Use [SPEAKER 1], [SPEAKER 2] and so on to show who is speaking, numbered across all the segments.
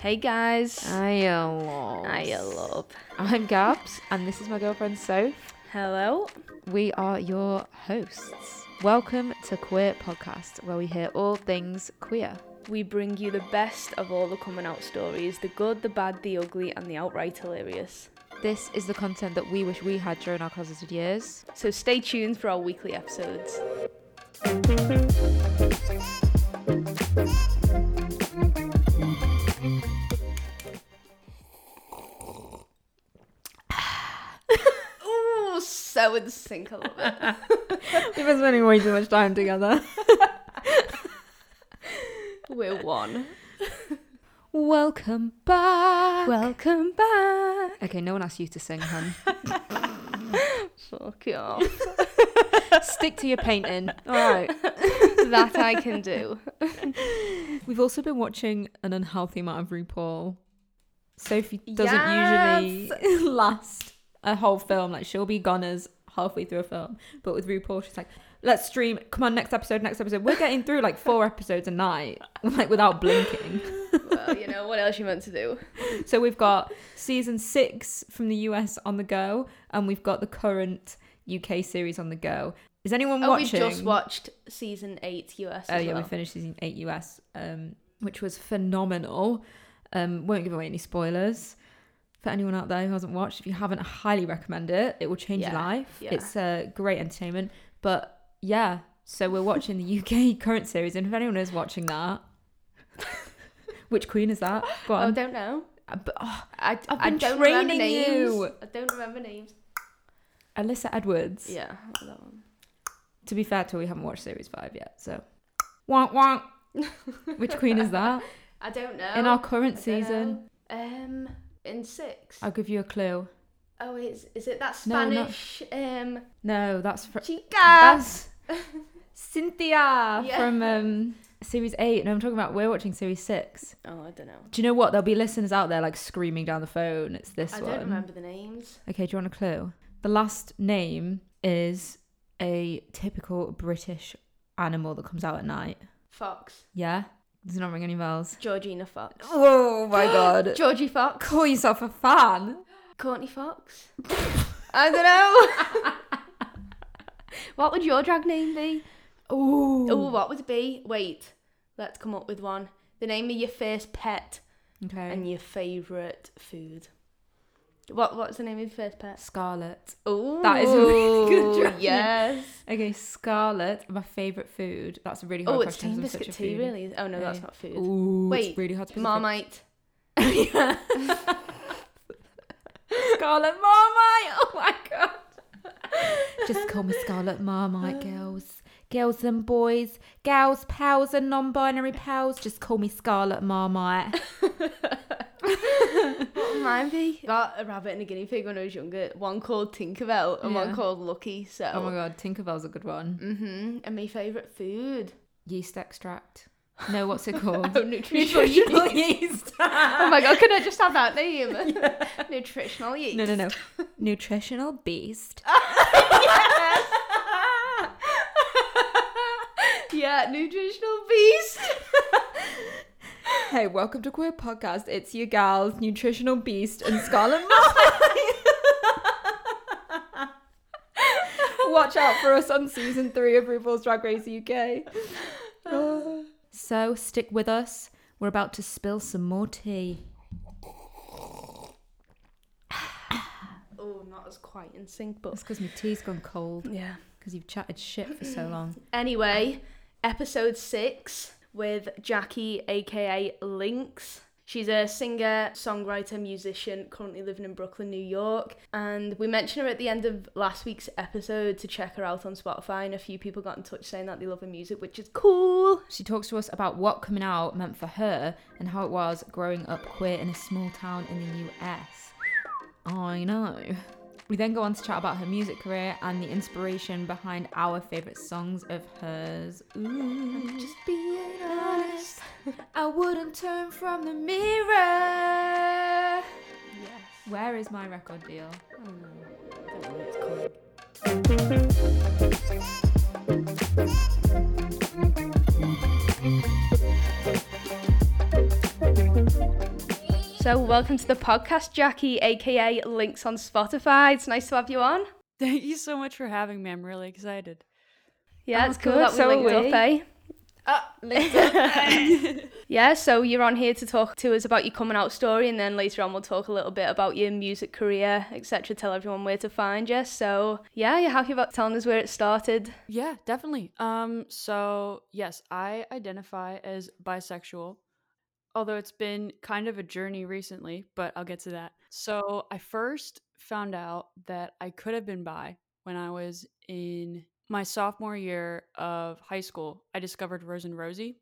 [SPEAKER 1] Hey guys.
[SPEAKER 2] Hiya, love.
[SPEAKER 1] Hiya, love.
[SPEAKER 2] I'm Gabs, and this is my girlfriend Soph.
[SPEAKER 1] Hello.
[SPEAKER 2] We are your hosts. Welcome to Queer Podcast, where we hear all things queer.
[SPEAKER 1] We bring you the best of all the coming out stories the good, the bad, the ugly, and the outright hilarious.
[SPEAKER 2] This is the content that we wish we had during our closeted years.
[SPEAKER 1] So stay tuned for our weekly episodes. Ooh, would sink a little bit.
[SPEAKER 2] We've been spending way too much time together.
[SPEAKER 1] We're one.
[SPEAKER 2] Welcome back.
[SPEAKER 1] Welcome back.
[SPEAKER 2] okay, no one asked you to sing, hun.
[SPEAKER 1] Fuck off.
[SPEAKER 2] Stick to your painting. All right.
[SPEAKER 1] that I can do.
[SPEAKER 2] We've also been watching an unhealthy amount of RuPaul. Sophie doesn't
[SPEAKER 1] Yes!
[SPEAKER 2] usually last a whole film. Like she'll be goners halfway through a film, but with RuPaul, she's like, "Let's stream. Come on, next episode, next episode." We're getting through like four episodes a night, like without blinking.
[SPEAKER 1] well, you know, what else you meant to do?
[SPEAKER 2] So we've got season six from the US on the go, and we've got the current UK series on the go. Is anyone
[SPEAKER 1] Oh,
[SPEAKER 2] watching?
[SPEAKER 1] we just watched season eight US.
[SPEAKER 2] Oh yeah,
[SPEAKER 1] well.
[SPEAKER 2] we finished season eight US, um, which was phenomenal. Um, won't give away any spoilers for anyone out there who hasn't watched. If you haven't, I highly recommend it. It will change your life.
[SPEAKER 1] yeah.
[SPEAKER 2] It's uh, great entertainment. But yeah, so we're watching the UK current series, and if anyone is watching that, which queen is that? Go
[SPEAKER 1] Oh, I don't know.
[SPEAKER 2] Uh, but, oh,
[SPEAKER 1] I,
[SPEAKER 2] I've
[SPEAKER 1] I
[SPEAKER 2] been
[SPEAKER 1] don't
[SPEAKER 2] training you.
[SPEAKER 1] I don't remember names.
[SPEAKER 2] Alyssa Edwards.
[SPEAKER 1] Yeah, that one.
[SPEAKER 2] To be fair to her, we haven't watched series five yet, so. Wonk wonk. Which queen is that?
[SPEAKER 1] I don't know.
[SPEAKER 2] In our current
[SPEAKER 1] I
[SPEAKER 2] season.
[SPEAKER 1] know. Um, in six.
[SPEAKER 2] I'll give you a clue.
[SPEAKER 1] Oh, is is it that
[SPEAKER 2] No, not-
[SPEAKER 1] Spanish? Um,
[SPEAKER 2] No, that's for
[SPEAKER 1] chica.
[SPEAKER 2] that's Cynthia
[SPEAKER 1] Yeah.
[SPEAKER 2] from um series eight. No, I'm talking about we're watching series six.
[SPEAKER 1] Oh, I don't know.
[SPEAKER 2] Do you know what? There'll be listeners out there like screaming down the phone. It's this
[SPEAKER 1] I
[SPEAKER 2] one.
[SPEAKER 1] don't remember the names.
[SPEAKER 2] Okay, do you want a clue? The last name is a typical British animal that comes out at night.
[SPEAKER 1] Fox.
[SPEAKER 2] Yeah? Does not ring any bells?
[SPEAKER 1] Georgina Fox.
[SPEAKER 2] Oh my god.
[SPEAKER 1] Georgie Fox.
[SPEAKER 2] Call yourself a fan.
[SPEAKER 1] Courtney Fox. I don't know. what would your drag name be?
[SPEAKER 2] Ooh.
[SPEAKER 1] Oh, what would it be? Wait, let's come up with one. The name of your first pet
[SPEAKER 2] Okay.
[SPEAKER 1] and your favourite food. What What's the name of your first pet?
[SPEAKER 2] Scarlet.
[SPEAKER 1] Oh,
[SPEAKER 2] That is a really good drag.
[SPEAKER 1] Yes.
[SPEAKER 2] Okay, Scarlet, my favourite food. That's a really hard
[SPEAKER 1] Oh, it's
[SPEAKER 2] question.
[SPEAKER 1] Team Biscuit tea, really? Oh no, that's not food.
[SPEAKER 2] Ooh,
[SPEAKER 1] Wait,
[SPEAKER 2] it's really hard to.
[SPEAKER 1] Marmite.
[SPEAKER 2] Scarlet Marmite. Oh my god. Just call me Scarlet Marmite, girls. Girls and boys, gals, pals, and non-binary pals. Just call me Scarlet Marmite.
[SPEAKER 1] What would mine be? Got a rabbit and a guinea pig when I was younger. One called Tinkerbell and one called Lucky. So.
[SPEAKER 2] Oh my god, Tinkerbell's a good one.
[SPEAKER 1] Mm-hmm. And my favourite food.
[SPEAKER 2] Yeast extract. No, what's it called?
[SPEAKER 1] Oh, nutritional yeast.
[SPEAKER 2] yeast.
[SPEAKER 1] Oh my god, can I just have that name? Nutritional yeast.
[SPEAKER 2] No, no, no. Nutritional beast.
[SPEAKER 1] yeah, nutritional beast.
[SPEAKER 2] Hey, welcome to Queer Podcast. It's your gals, Nutritional Beast and Scarlet Marmite. Watch out for us on season three of RuPaul's Drag Race UK. so stick with us. We're about to spill some more tea.
[SPEAKER 1] Oh, not as quite in sync, but
[SPEAKER 2] That's because my tea's gone cold
[SPEAKER 1] yeah.
[SPEAKER 2] because you've chatted shit for so long.
[SPEAKER 1] Anyway, episode six with Jackie, aka Lynx. She's a singer, songwriter, musician, currently living in Brooklyn, New York. And we mentioned her at the end of last week's episode to check her out on Spotify, and a few people got in touch saying that they love her music, which is cool.
[SPEAKER 2] She talks to us about what coming out meant for her and how it was growing up queer in a small town in the US. I know. We then go on to chat about her music career and the inspiration behind our favourite songs of hers. Ooh.
[SPEAKER 1] Just being honest.
[SPEAKER 2] I wouldn't turn from the mirror.
[SPEAKER 1] Yes.
[SPEAKER 2] Where is my record deal?
[SPEAKER 1] Oh, don't So, welcome to the podcast, Jackie, aka Lynx on Spotify. It's nice to have you on.
[SPEAKER 3] Thank you so much for having me. I'm really excited.
[SPEAKER 1] Yeah,
[SPEAKER 2] Oh,
[SPEAKER 1] it's cool
[SPEAKER 2] good,
[SPEAKER 1] that we
[SPEAKER 2] so
[SPEAKER 1] linked
[SPEAKER 2] are
[SPEAKER 1] up, eh?
[SPEAKER 2] Ah,
[SPEAKER 1] Yeah, so you're on here to talk to us about your coming out story, and then later on we'll talk a little bit about your music career, etc. Tell everyone where to find you. So, yeah, you're happy about telling us where it started.
[SPEAKER 3] Yeah, definitely. Um, so yes, I identify as bisexual, although it's been kind of a journey recently, but I'll get to that. So I first found out that I could have been bi when I was in my sophomore year of high school. I discovered Rose and Rosie.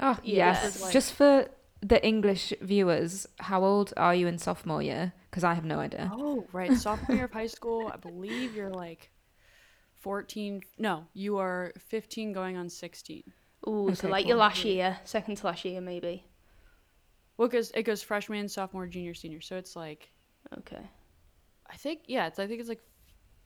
[SPEAKER 2] Oh,
[SPEAKER 1] Yes.
[SPEAKER 2] yes.
[SPEAKER 3] Like-
[SPEAKER 2] Just for the English viewers, how old are you in sophomore year? Because I have no idea.
[SPEAKER 3] Oh, right. Sophomore year of high school, I believe you're like 14. No, you are 15 going on 16.
[SPEAKER 1] Ooh, so
[SPEAKER 2] Okay,
[SPEAKER 1] like your last year, second to last year, maybe.
[SPEAKER 3] Well, it goes, it goes freshman, sophomore, junior, senior. So it's like,
[SPEAKER 1] Okay.
[SPEAKER 3] I think, yeah, it's, I think it's like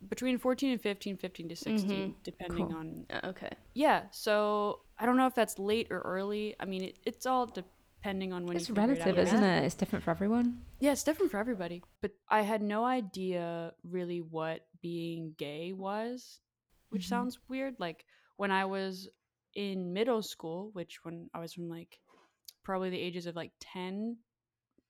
[SPEAKER 3] between 14 and 15, 15 to 16,
[SPEAKER 1] Mhm.
[SPEAKER 3] depending
[SPEAKER 2] Cool.
[SPEAKER 3] on.
[SPEAKER 1] Uh, Okay.
[SPEAKER 3] Yeah. So I don't know if that's late or early. I mean, it, it's all depending on when
[SPEAKER 2] It's relative,
[SPEAKER 3] it out.
[SPEAKER 2] isn't it? It's different for everyone.
[SPEAKER 3] Yeah, it's different for everybody. But I had no idea really what being gay was, which
[SPEAKER 2] Mhm.
[SPEAKER 3] sounds weird. Like when I was in middle school, which when I was from like probably the ages of like 10,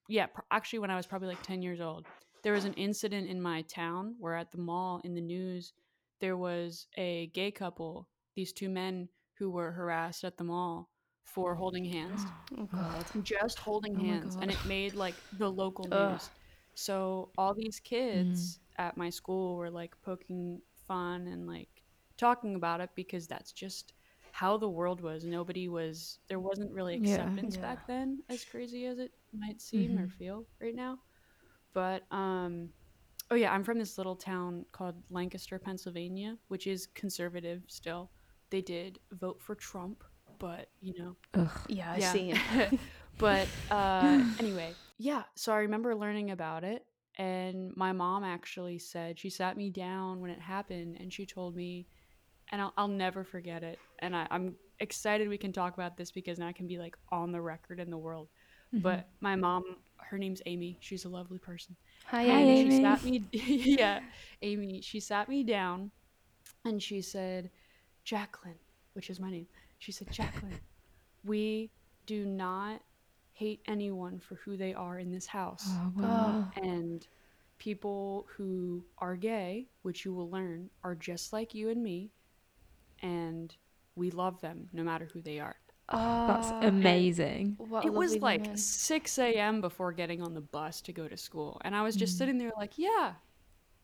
[SPEAKER 3] yeah, pr- actually when I was probably like 10 years old, there was an incident in my town where at the mall in the news, there was a gay couple, these two men who were harassed at the mall for holding hands.
[SPEAKER 1] Oh, God.
[SPEAKER 3] just holding
[SPEAKER 2] Oh
[SPEAKER 3] hands and it made like the local
[SPEAKER 1] Ugh.
[SPEAKER 3] news. So all these kids mm-hmm. at my school were like poking fun and like talking about it because that's just how the world was nobody was there wasn't really acceptance
[SPEAKER 1] Yeah.
[SPEAKER 3] back then as crazy as it might seem or
[SPEAKER 2] Mhm.
[SPEAKER 3] feel right now but um oh yeah i'm from this little town called lancaster pennsylvania which is conservative still they did vote for trump but you know
[SPEAKER 2] Ugh.
[SPEAKER 1] Yeah, I
[SPEAKER 3] Yeah.
[SPEAKER 1] see it.
[SPEAKER 3] but uh anyway yeah so i remember learning about it and my mom actually said she sat me down when it happened and she told me and i'll, I'll never forget it. And I, i'm excited we can talk about this because now i can be like on the record in the world.
[SPEAKER 2] Mm-hmm.
[SPEAKER 3] but my mom her name's amy. She's a lovely person.
[SPEAKER 1] Hi,
[SPEAKER 2] Hi,
[SPEAKER 3] and
[SPEAKER 1] Amy.
[SPEAKER 3] she sat me yeah amy she sat me down and she said jacqueline which is my name. She said jacqueline we do not hate anyone for who they are in this house.
[SPEAKER 2] Oh, wow.
[SPEAKER 3] and people who are gay which you will learn are just like you and me and we love them no matter who they are
[SPEAKER 2] That's
[SPEAKER 1] Ah,
[SPEAKER 2] amazing.
[SPEAKER 3] it was like
[SPEAKER 1] woman.
[SPEAKER 3] 6 a.m. before getting on the bus to go to school. And I was just
[SPEAKER 2] Mm.
[SPEAKER 3] sitting there like, yeah,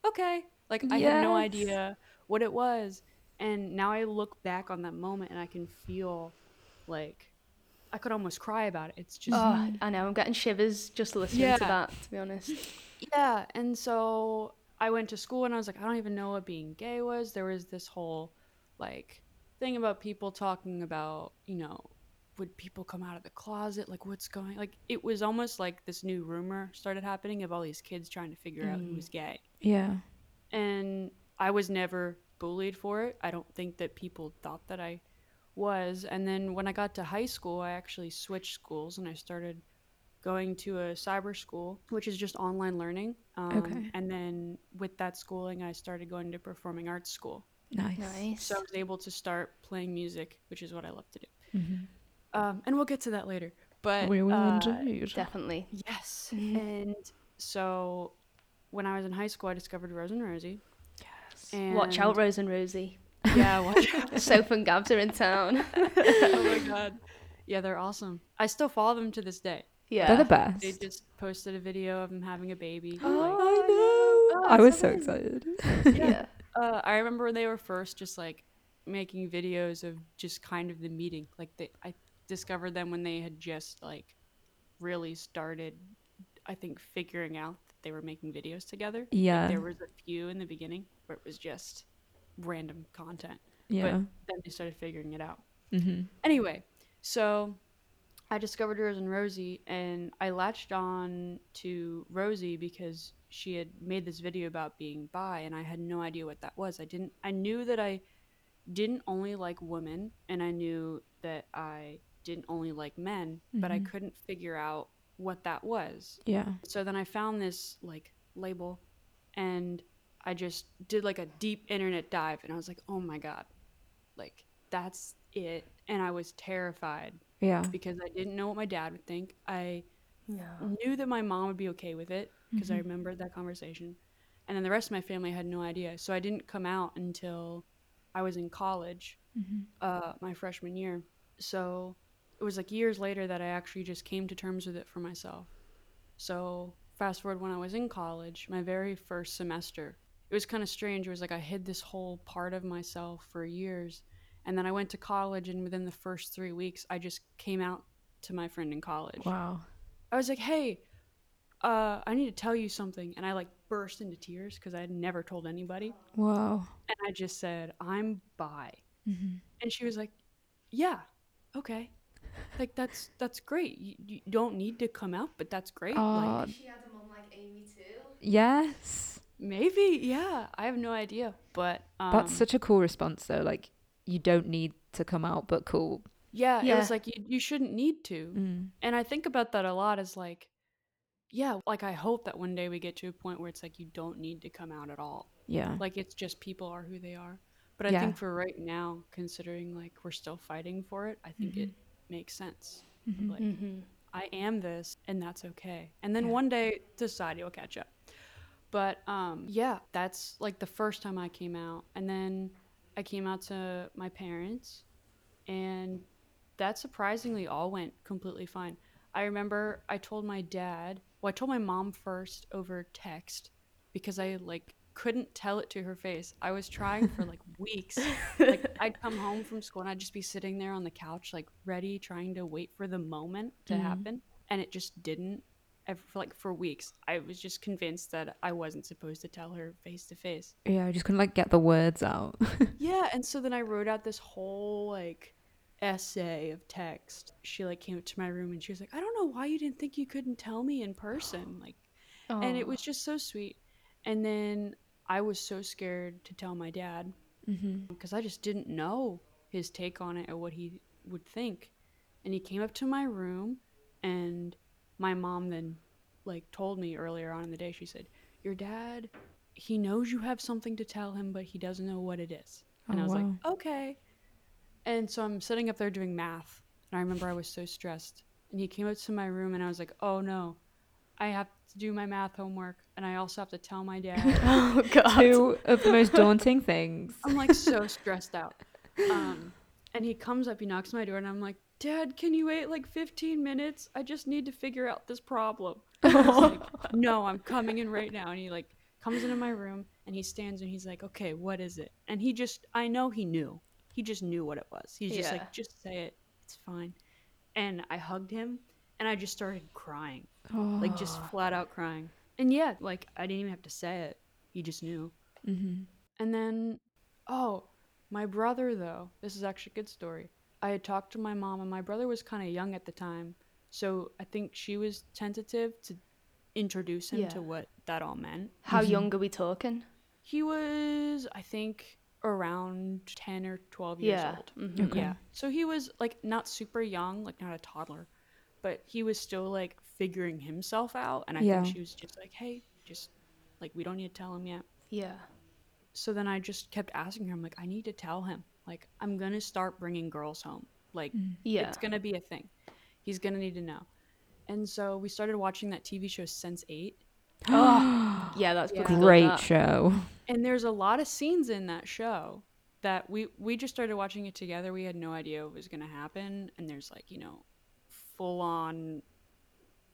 [SPEAKER 3] okay. Like, I had no idea what it was. And now I look back on that moment and I can feel like I could almost cry about it. It's just,
[SPEAKER 1] Oh, I know. I'm getting shivers just listening to that. To be honest.
[SPEAKER 3] yeah. And so I went to school and I was like, I don't even know what being gay was. There was this whole like thing about people talking about, you know, would people come out of the closet? Like, what's going? Like, it was almost like this new rumor started happening of all these kids trying to figure out
[SPEAKER 1] Mm.
[SPEAKER 3] who's gay.
[SPEAKER 2] Yeah.
[SPEAKER 3] And I was never bullied for it. I don't think that people thought that I was. And then when I got to high school, I actually switched schools and I started going to a cyber school, which is just online learning. Um,
[SPEAKER 2] Okay.
[SPEAKER 3] And then with that schooling, I started going to performing arts school.
[SPEAKER 2] Nice.
[SPEAKER 1] Nice.
[SPEAKER 3] So I was able to start playing music, which is what I love to do.
[SPEAKER 2] Mhm.
[SPEAKER 3] Um, and we'll get to that later. But
[SPEAKER 2] we will
[SPEAKER 3] uh,
[SPEAKER 2] indeed.
[SPEAKER 1] Definitely.
[SPEAKER 3] Yes.
[SPEAKER 1] Mhm.
[SPEAKER 3] And so when I was in high school, I discovered Rose and Rosie.
[SPEAKER 2] Yes.
[SPEAKER 3] And
[SPEAKER 1] Watch out, Rose and Rosie.
[SPEAKER 3] Yeah, watch out.
[SPEAKER 1] Soph and Gabs are in town.
[SPEAKER 3] oh my god. Yeah, they're awesome. I still follow them to this day.
[SPEAKER 1] yeah.
[SPEAKER 2] They're the best.
[SPEAKER 3] They just posted a video of them having a baby.
[SPEAKER 1] Oh,
[SPEAKER 3] like,
[SPEAKER 2] I know.
[SPEAKER 3] Oh,
[SPEAKER 2] I was so
[SPEAKER 3] so
[SPEAKER 2] excited.
[SPEAKER 1] yeah.
[SPEAKER 3] Uh, I remember when they were first just like making videos of just kind of the meeting. Like they, I discovered them when they had just like really started. I think figuring out that they were making videos together.
[SPEAKER 2] Yeah.
[SPEAKER 3] There was a few in the beginning where it was just random content.
[SPEAKER 2] yeah.
[SPEAKER 3] Then they started figuring it out.
[SPEAKER 2] hmm
[SPEAKER 3] Anyway, so I discovered Rose and Rosie, and I latched on to Rosie because she had made this video about being bi, and I had no idea what that was. I didn't. I knew that I didn't only like women, and I knew that I didn't only like men, but I
[SPEAKER 2] Mhm.
[SPEAKER 3] couldn't figure out what that was.
[SPEAKER 2] Yeah.
[SPEAKER 3] So then I found this like label and I just did like a deep internet dive and I was like, "Oh my god." Like that's it. And I was terrified
[SPEAKER 2] Yeah.
[SPEAKER 3] because I didn't know what my dad would think. I
[SPEAKER 1] Yeah.
[SPEAKER 3] knew that my mom would be okay with it because I
[SPEAKER 2] Mhm.
[SPEAKER 3] remembered that conversation. And then the rest of my family had no idea. So I didn't come out until I was in college,
[SPEAKER 2] Mm-hmm.
[SPEAKER 3] uh, my freshman year. So it was like years later that I actually just came to terms with it for myself. So fast forward when I was in college, my very first semester, it was kind of strange. It was like I hid this whole part of myself for years. And then I went to college, and within the first three weeks, I just came out to my friend in college.
[SPEAKER 2] Wow.
[SPEAKER 3] I was like, "Hey, uh, I need to tell you something," and I like burst into tears because I had never told anybody,
[SPEAKER 2] Wow.
[SPEAKER 3] and I just said, "I'm bi,"
[SPEAKER 2] Mm-hmm.
[SPEAKER 3] and she was like, "Yeah, okay, like that's that's great. You, you don't need to come out, but that's great.
[SPEAKER 2] Oh,
[SPEAKER 3] like
[SPEAKER 1] She had a mom like Amy too.
[SPEAKER 2] yes.
[SPEAKER 3] maybe, yeah. I have no idea, but um,
[SPEAKER 2] That's such a cool response, though. Like, you don't need to come out, but cool.
[SPEAKER 3] yeah. It was like you you shouldn't need to,
[SPEAKER 2] Mm.
[SPEAKER 3] and I think about that a lot. As like, yeah, like I hope that one day we get to a point where it's like you don't need to come out at all.
[SPEAKER 2] Yeah.
[SPEAKER 3] like it's just people are who they are but i
[SPEAKER 2] Yeah.
[SPEAKER 3] think for right now considering like we're still fighting for it i think it makes sense
[SPEAKER 2] Mhm.
[SPEAKER 3] like
[SPEAKER 1] Mm-hmm.
[SPEAKER 3] i am this and that's okay and then
[SPEAKER 2] Yeah.
[SPEAKER 3] one day society will catch up but um yeah that's like the first time i came out and then i came out to my parents and that surprisingly all went completely fine i remember i told my dad well i told my mom first over text because i like couldn't tell it to her face i was trying for like weeks like i'd come home from school and i'd just be sitting there on the couch like ready trying to wait for the moment to
[SPEAKER 2] Mhm.
[SPEAKER 3] happen and it just didn't ever for like for weeks i was just convinced that i wasn't supposed to tell her face to face
[SPEAKER 2] Yeah, I just couldn't like get the words out.
[SPEAKER 3] yeah, and so then I wrote out this whole like essay of text. She like came up to my room and she was like, "I don't know why you didn't think you couldn't tell me in person." Like and it was just so sweet. And then I was so scared to tell my dad
[SPEAKER 2] mm-hmm.
[SPEAKER 3] because I just didn't know his take on it or what he would think. And he came up to my room and my mom then like told me earlier on in the day she said, "Your dad, he knows you have something to tell him, but he doesn't know what it is." And
[SPEAKER 2] Oh,
[SPEAKER 3] I was
[SPEAKER 2] wow.
[SPEAKER 3] like, "Okay." And so I'm sitting up there doing math, and I remember I was so stressed. And he came up to my room and I was like, "Oh no. I have to do my math homework and I also have to tell my dad."
[SPEAKER 1] oh god.
[SPEAKER 2] Two of the most daunting things.
[SPEAKER 3] I'm like so stressed out. Um, and he comes up, he knocks on my door, and I'm like, Dad, can you wait like 15 minutes? I just need to figure out this problem. Like, no, I'm coming in right now. And he like comes into my room and he stands and he's like, okay, what is it? And he just, I know he knew. He just knew what it was. He's just
[SPEAKER 1] Yeah.
[SPEAKER 3] like, just say it. It's fine. And I hugged him and I just started crying, like just flat out crying. And yeah, like I didn't even have to say it. He just knew.
[SPEAKER 2] Mm-hmm.
[SPEAKER 3] And then, oh, my brother, though, this is actually a good story. I had talked to my mom, and my brother was kind of young at the time. So I think she was tentative to introduce him
[SPEAKER 1] Yeah.
[SPEAKER 3] to what that all meant.
[SPEAKER 1] How
[SPEAKER 2] Mhm.
[SPEAKER 1] young are we talking?
[SPEAKER 3] He was, I think, around 10 or 12 years
[SPEAKER 1] yeah.
[SPEAKER 3] old.
[SPEAKER 1] Mhm.
[SPEAKER 2] Okay.
[SPEAKER 3] Yeah. So he was like not super young, like not a toddler, but he was still like figuring himself out. And I
[SPEAKER 2] Yeah.
[SPEAKER 3] think she was just like, hey, just like, we don't need to tell him yet.
[SPEAKER 1] Yeah.
[SPEAKER 3] so then I just kept asking her, I'm like, I need to tell him. Like, I'm going to start bringing girls home. Like,
[SPEAKER 1] Yeah.
[SPEAKER 3] it's going to be a thing. He's going to need to know. And so we started watching that TV show Sense 8.
[SPEAKER 1] Oh, yeah, that's
[SPEAKER 3] Yeah.
[SPEAKER 2] Great show.
[SPEAKER 3] And there's a lot of scenes in that show that we we just started watching it together. We had no idea what was going to happen. And there's like, you know, full on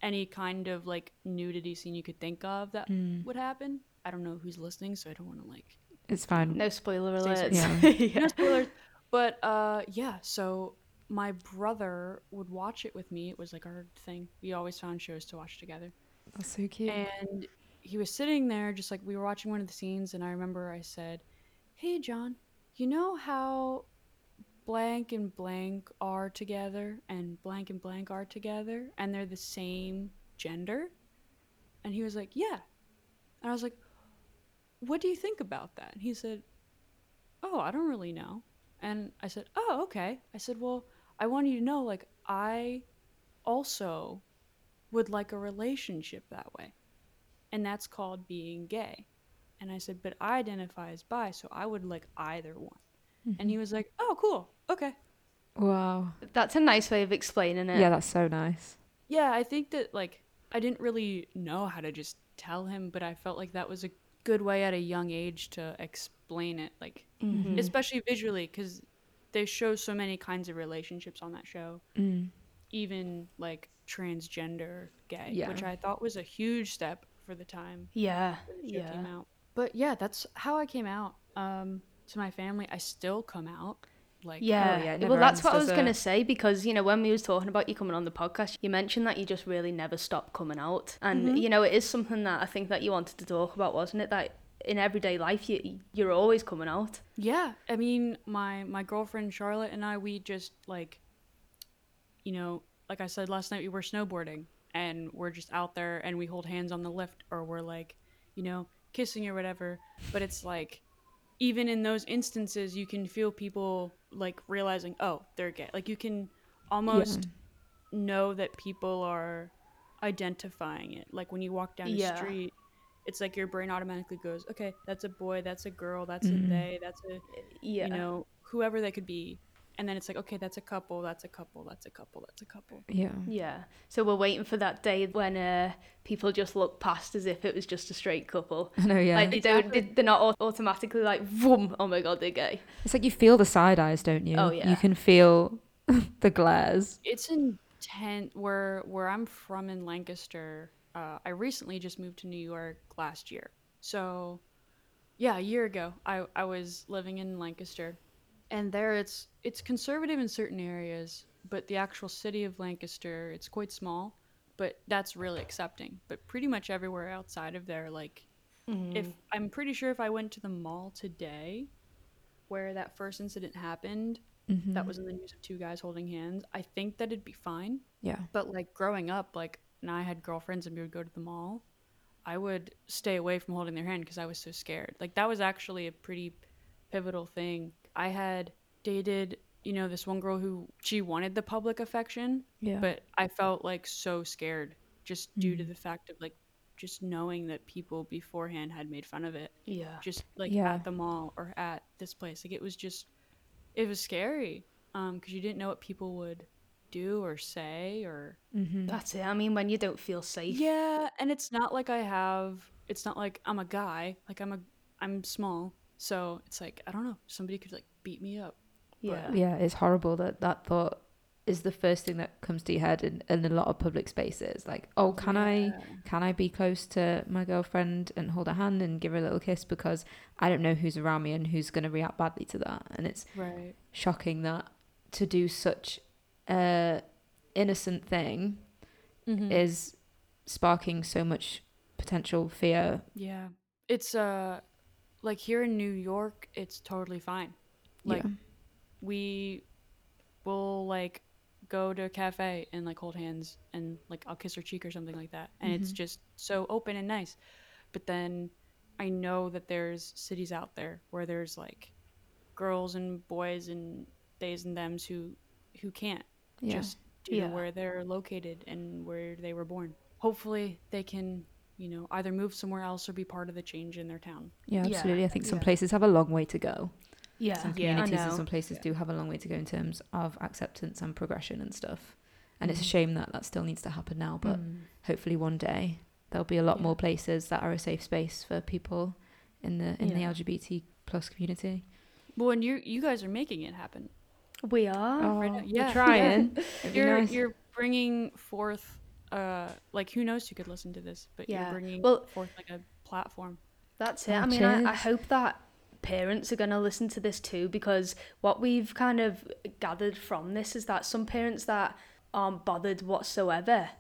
[SPEAKER 3] any kind of like nudity scene you could think of that
[SPEAKER 2] Mm.
[SPEAKER 3] would happen. I don't know who's listening, so I don't want to like
[SPEAKER 2] It's fine.
[SPEAKER 1] No spoiler
[SPEAKER 3] Say
[SPEAKER 1] alerts.
[SPEAKER 2] something.
[SPEAKER 1] yeah.
[SPEAKER 3] no spoilers. But uh, yeah, so my brother would watch it with me. It was like our thing. We always found shows to watch together.
[SPEAKER 2] That's so cute.
[SPEAKER 3] And he was sitting there, just like we were watching one of the scenes, and I remember I said, "Hey, John, you know how blank and blank are together, and blank and blank are together, and they're the same gender?" And he was like, "Yeah." And I was like, "What do you think about that?" And he said, "Oh, I don't really know." And I said, "Oh, okay." I said, "Well, I want you to know, like, I also would like a relationship that way. And that's called being gay. And I said, But I identify as bi, so I would like either one. And he was like, Oh, cool. Okay.
[SPEAKER 2] Wow.
[SPEAKER 1] That's a nice way of explaining it.
[SPEAKER 2] Yeah, that's so nice.
[SPEAKER 3] Yeah, I think that like I didn't really know how to just tell him, but I felt like that was a good way at a young age to explain it, like
[SPEAKER 1] Mhm.
[SPEAKER 3] especially visually, because they show so many kinds of relationships on that show,
[SPEAKER 2] Mm.
[SPEAKER 3] even like transgender gay,
[SPEAKER 2] Yeah.
[SPEAKER 3] which I thought was a huge step for the time
[SPEAKER 1] Yeah.
[SPEAKER 3] when came
[SPEAKER 1] Yeah.
[SPEAKER 3] out. But yeah, that's how I came out um, to my family. I still come out. Like
[SPEAKER 1] Yeah.
[SPEAKER 2] yeah,
[SPEAKER 1] well, that's what I
[SPEAKER 2] does
[SPEAKER 1] was gonna say because you know when we was talking about you coming on the podcast, you mentioned that you just really never stopped coming out, and
[SPEAKER 3] Mhm.
[SPEAKER 1] you know it is something that I think that you wanted to talk about, wasn't it? That in everyday life you you're always coming out.
[SPEAKER 3] Yeah, I mean, my my girlfriend Charlotte and I, we just like, you know, like I said last night, we were snowboarding and we're just out there and we hold hands on the lift or we're like, you know, kissing or whatever. But it's like, even in those instances, you can feel people like realizing, oh, they're gay. Like you can almost know that people are identifying it. Like when you walk down the
[SPEAKER 1] Yeah.
[SPEAKER 3] street, it's like your brain automatically goes, okay, that's a boy, that's a girl, that's
[SPEAKER 2] Mhm.
[SPEAKER 3] a they, that's a
[SPEAKER 1] Yeah.
[SPEAKER 3] you know whoever they could be, and then it's like, okay, that's a couple, that's a couple, that's a couple, that's a couple.
[SPEAKER 2] Yeah.
[SPEAKER 1] Yeah. So we're waiting for that day when uh, people just look past as if it was just a straight couple.
[SPEAKER 2] I know, yeah.
[SPEAKER 1] Like they don't, they- they're not automatically like, vroom, oh my god, they're gay.
[SPEAKER 2] It's like you feel the side eyes, don't you?
[SPEAKER 1] Oh, yeah.
[SPEAKER 2] You can feel the glares.
[SPEAKER 3] It's intent where where I'm from in Lancaster. Uh, I recently just moved to New York last year, so yeah, a year ago I I was living in Lancaster, and there it's it's conservative in certain areas, but the actual city of Lancaster it's quite small, but that's really accepting. But pretty much everywhere outside of there, like if I'm pretty sure if I went to the mall today, where that first incident happened,
[SPEAKER 2] Mm-hmm.
[SPEAKER 3] that was in the news of two guys holding hands, I think that it'd be fine.
[SPEAKER 2] Yeah.
[SPEAKER 3] But like growing up, like when I had girlfriends and we would go to the mall, I would stay away from holding their hand because I was so scared. Like that was actually a pretty pivotal thing. I had dated, you know, this one girl who she wanted the public affection,
[SPEAKER 2] Yeah.
[SPEAKER 3] but I felt like so scared just due to
[SPEAKER 2] Mm.
[SPEAKER 3] the fact of like just knowing that people beforehand had made fun of it
[SPEAKER 1] Yeah.
[SPEAKER 3] just like
[SPEAKER 2] Yeah.
[SPEAKER 3] at the mall or at this place like it was just it was scary um because you didn't know what people would do or say or
[SPEAKER 2] mm-hmm.
[SPEAKER 1] That's it. I mean, when you don't feel safe.
[SPEAKER 3] yeah and it's not like i have it's not like i'm a guy like i'm a i'm small so it's like i don't know somebody could like beat me up
[SPEAKER 1] Yeah.
[SPEAKER 2] yeah, it's horrible that that thought is the first thing that comes to your head in, in a lot of public spaces. Like, oh, can I can I be close to my girlfriend and hold her hand and give her a little kiss because I don't know who's around me and who's going to react badly to that. And it's
[SPEAKER 3] right
[SPEAKER 2] shocking that to do such a innocent thing
[SPEAKER 3] Mhm.
[SPEAKER 2] is sparking so much potential fear.
[SPEAKER 3] yeah it's uh like here in new york it's totally fine like
[SPEAKER 2] yeah.
[SPEAKER 3] we will like go to a cafe and like hold hands and like I'll kiss her cheek or something like that. And it's
[SPEAKER 2] Mhm.
[SPEAKER 3] just so open and nice. But then I know that there's cities out there where there's like girls and boys and theys and thems who who can't
[SPEAKER 2] yeah.
[SPEAKER 3] just due
[SPEAKER 1] Yeah.
[SPEAKER 3] to where they're located and where they were born. Hopefully they can, you know, either move somewhere else or be part of the change in their town.
[SPEAKER 2] yeah,
[SPEAKER 1] Yeah.
[SPEAKER 2] absolutely. I think some
[SPEAKER 1] Yeah.
[SPEAKER 2] places have a long way to go.
[SPEAKER 1] Yeah.
[SPEAKER 2] some
[SPEAKER 3] Yeah.
[SPEAKER 2] Communities and some places do have a long way to go in terms of acceptance and progression and stuff. And it's a
[SPEAKER 1] Mhm.
[SPEAKER 2] shame that that still needs to happen now, but
[SPEAKER 1] Mm.
[SPEAKER 2] hopefully one day there'll be a lot
[SPEAKER 3] Yeah.
[SPEAKER 2] more places that are a safe space for people in the in the LGBT plus community.
[SPEAKER 3] Well, and you you guys are making it happen.
[SPEAKER 1] We are.
[SPEAKER 3] right now.
[SPEAKER 2] we're
[SPEAKER 3] Yeah,
[SPEAKER 2] trying. It'd
[SPEAKER 3] you're
[SPEAKER 2] nice.
[SPEAKER 3] you're bringing forth uh like who knows who could listen to this but
[SPEAKER 1] Yeah.
[SPEAKER 3] you're bringing
[SPEAKER 1] Well-
[SPEAKER 3] forth like a platform
[SPEAKER 1] That's it.
[SPEAKER 2] Oh,
[SPEAKER 1] I mean, I, I hope that parents are going to listen to this too because what we've kind of gathered from this is that some parents that aren't bothered whatsoever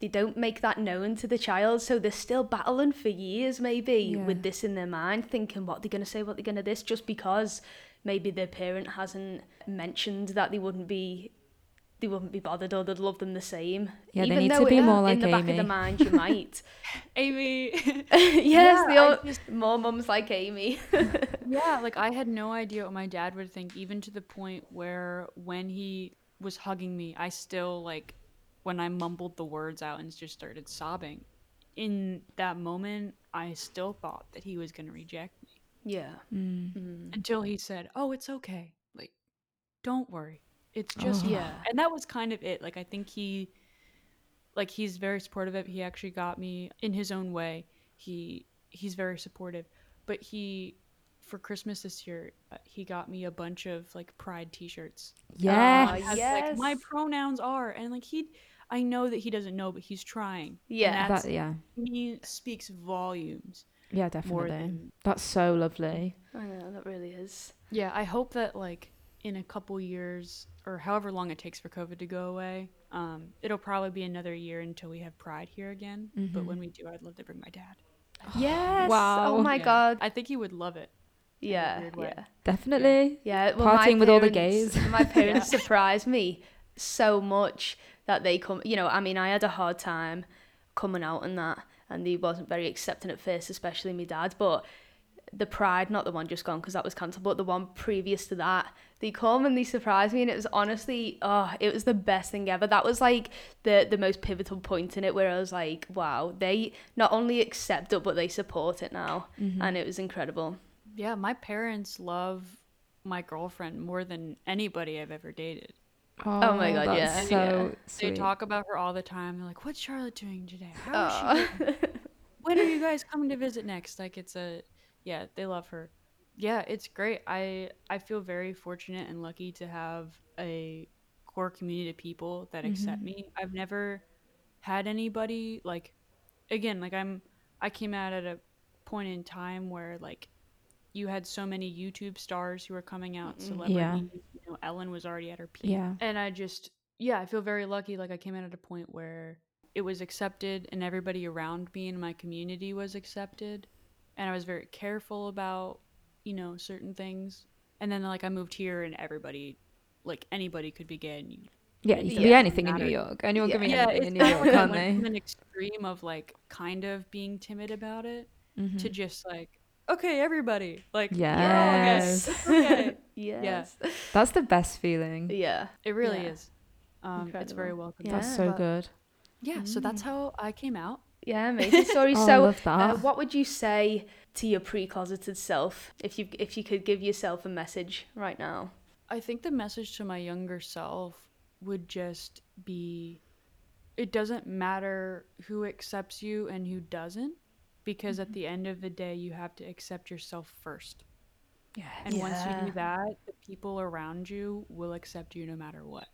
[SPEAKER 1] they don't make that known to the child so they're still battling for years maybe
[SPEAKER 2] Yeah.
[SPEAKER 1] with this in their mind thinking what they're going to say what they're going to this just because maybe their parent hasn't mentioned that they wouldn't be they wouldn't be bothered or they'd love them the same
[SPEAKER 2] Yeah, they need to
[SPEAKER 1] though
[SPEAKER 2] be
[SPEAKER 1] it-
[SPEAKER 2] more
[SPEAKER 1] in
[SPEAKER 2] like
[SPEAKER 1] the back of the mind you might
[SPEAKER 3] amy
[SPEAKER 1] yes
[SPEAKER 3] Yeah,
[SPEAKER 1] the old,
[SPEAKER 3] just-
[SPEAKER 1] more mums like amy
[SPEAKER 3] yeah like i had no idea what my dad would think even to the point where when he was hugging me i still like when I mumbled the words out and just started sobbing. In that moment, I still thought that he was going to reject me
[SPEAKER 1] Yeah.
[SPEAKER 2] Mm.
[SPEAKER 1] Mm.
[SPEAKER 3] until he said, "Oh, it's okay. Like, don't worry. It's just
[SPEAKER 2] Oh.
[SPEAKER 1] Yeah.
[SPEAKER 3] and that was kind of it. Like, I think he, like, he's very supportive of. it. He actually got me in his own way. He he's very supportive, but he, for Christmas this year, uh, he got me a bunch of like Pride T-shirts.
[SPEAKER 2] Yeah.
[SPEAKER 1] Aw,
[SPEAKER 3] Has, like my pronouns are, and like he, I know that he doesn't know, but he's trying. And
[SPEAKER 1] Yeah.
[SPEAKER 3] that's,
[SPEAKER 2] that, yeah.
[SPEAKER 3] he speaks volumes
[SPEAKER 2] Yeah, definitely.
[SPEAKER 3] than
[SPEAKER 2] That's so lovely.
[SPEAKER 1] I know that really is.
[SPEAKER 3] Yeah, I hope that like in a couple years or however long it takes for COVID to go away, um, it'll probably be another year until we have Pride here again. But
[SPEAKER 2] Mhm.
[SPEAKER 3] when we do, I'd love to bring my dad.
[SPEAKER 1] Yes.
[SPEAKER 2] Wow.
[SPEAKER 1] Oh my
[SPEAKER 3] Yeah.
[SPEAKER 1] god.
[SPEAKER 3] I think he would love it.
[SPEAKER 1] Yeah. Yeah.
[SPEAKER 2] Definitely.
[SPEAKER 1] Yeah. Well, my
[SPEAKER 2] Partying with all the
[SPEAKER 1] parents-
[SPEAKER 2] gays.
[SPEAKER 1] My parents surprised me so much that they come. You know, I mean, I had a hard time coming out and that, and he wasn't very accepting at first, especially my dad. But the Pride, not the one just gone because that was cancelled, but the one previous to that, they come and they surprised me, and it was honestly, oh, it was the best thing ever. That was like the the most pivotal point in it, where I was like, wow, they not only accept it, but they support it now,
[SPEAKER 2] Mm-hmm.
[SPEAKER 1] and it was incredible.
[SPEAKER 3] Yeah, my parents love my girlfriend more than anybody I've ever dated.
[SPEAKER 1] Oh my God,
[SPEAKER 2] that's
[SPEAKER 1] yeah.
[SPEAKER 2] So
[SPEAKER 3] They
[SPEAKER 2] sweet.
[SPEAKER 3] talk about her all the time. They're like, "What's Charlotte doing today? How is she?
[SPEAKER 1] Oh.
[SPEAKER 3] doing? When are you guys coming to visit next?" Like it's a yeah, they love her. Yeah, it's great. I I feel very fortunate and lucky to have a core community of people that accept mm-hmm. me. I've never had anybody like again, like I'm I came out at a point in time where like you had so many YouTube stars who were coming out, mm, celebrities. You know, Ellen was already at her peak.
[SPEAKER 2] Yeah.
[SPEAKER 3] And I just, yeah, I feel very lucky. Like I came out at a point where it was accepted and everybody around me in my community was accepted. And I was very careful about, you know, certain things. And then like I moved here and everybody, like anybody could be gay and
[SPEAKER 2] Yeah, you can
[SPEAKER 1] Yeah.
[SPEAKER 2] be anything in New York. Anyone
[SPEAKER 1] Yeah.
[SPEAKER 2] can be
[SPEAKER 3] yeah,
[SPEAKER 2] anything
[SPEAKER 3] it's
[SPEAKER 2] in New York,
[SPEAKER 3] I
[SPEAKER 2] can't
[SPEAKER 3] went
[SPEAKER 2] they?
[SPEAKER 3] from an extreme of like kind of being timid about it
[SPEAKER 2] Mhm.
[SPEAKER 3] to just like, okay, everybody, like,
[SPEAKER 2] Yes.
[SPEAKER 3] we're all gay. It's okay.
[SPEAKER 1] yes.
[SPEAKER 2] That's the best feeling.
[SPEAKER 1] Yeah.
[SPEAKER 3] It really
[SPEAKER 1] Yeah.
[SPEAKER 3] is. Um, it's very
[SPEAKER 1] Incredible.
[SPEAKER 3] welcome.
[SPEAKER 1] Yeah.
[SPEAKER 2] That's so
[SPEAKER 1] but-
[SPEAKER 2] good.
[SPEAKER 3] Yeah, so that's how I came out.
[SPEAKER 1] Yeah, amazing story.
[SPEAKER 2] Oh, I
[SPEAKER 1] so,
[SPEAKER 2] love
[SPEAKER 1] uh, what would you say to your pre-closeted self if you if you could give yourself a message right now?
[SPEAKER 3] I think the message to my younger self would just be it doesn't matter who accepts you and who doesn't because at the end of the day you have to accept yourself first.
[SPEAKER 2] Yeah.
[SPEAKER 3] And once you do that, the people around you will accept you no matter what.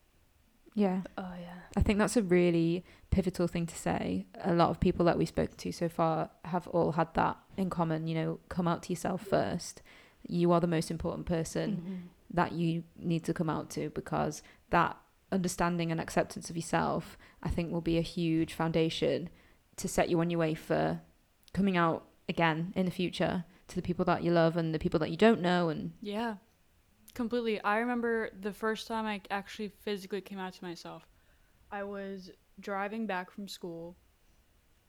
[SPEAKER 2] Yeah.
[SPEAKER 1] Oh yeah.
[SPEAKER 2] I think that's a really pivotal thing to say. A lot of people that we've spoken to so far have all had that in common. You know, come out to yourself first. You are the most important person
[SPEAKER 1] Mm-hmm.
[SPEAKER 2] that you need to come out to because that understanding and acceptance of yourself, I think, will be a huge foundation to set you on your way for coming out again in the future to the people that you love and the people that you don't know. And
[SPEAKER 3] Yeah, completely. I remember the first time I actually physically came out to myself. I was driving back from school,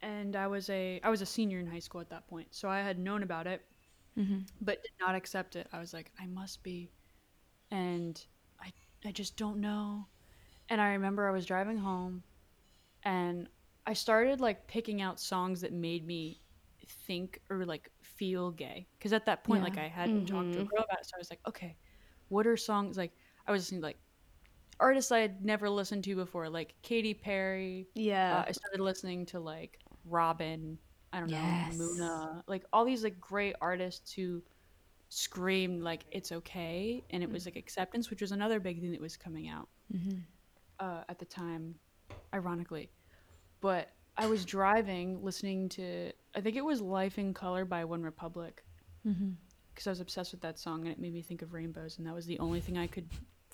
[SPEAKER 3] and I was a I was a senior in high school at that point, so I had known about it, mm-hmm. but did not accept it. I was like, I must be, and I I just don't know. And I remember I was driving home, and I started like picking out songs that made me think or like feel gay because at that point
[SPEAKER 2] Yeah.
[SPEAKER 3] like i hadn't talked to a mm-hmm. girl about it so i was like okay what are songs like i was listening to like artists i had never listened to before like Katy perry
[SPEAKER 1] Yeah.
[SPEAKER 3] uh, i started listening to like Robyn i don't
[SPEAKER 2] Yes.
[SPEAKER 3] know muna like all these like great artists who screamed like it's okay and it was like acceptance which was another big thing that was coming out uh, at the time, ironically. But I was driving, listening to I think it was "Life in Color" by One Republic, because I was obsessed with that song and it made me think of rainbows, and that was the only thing I could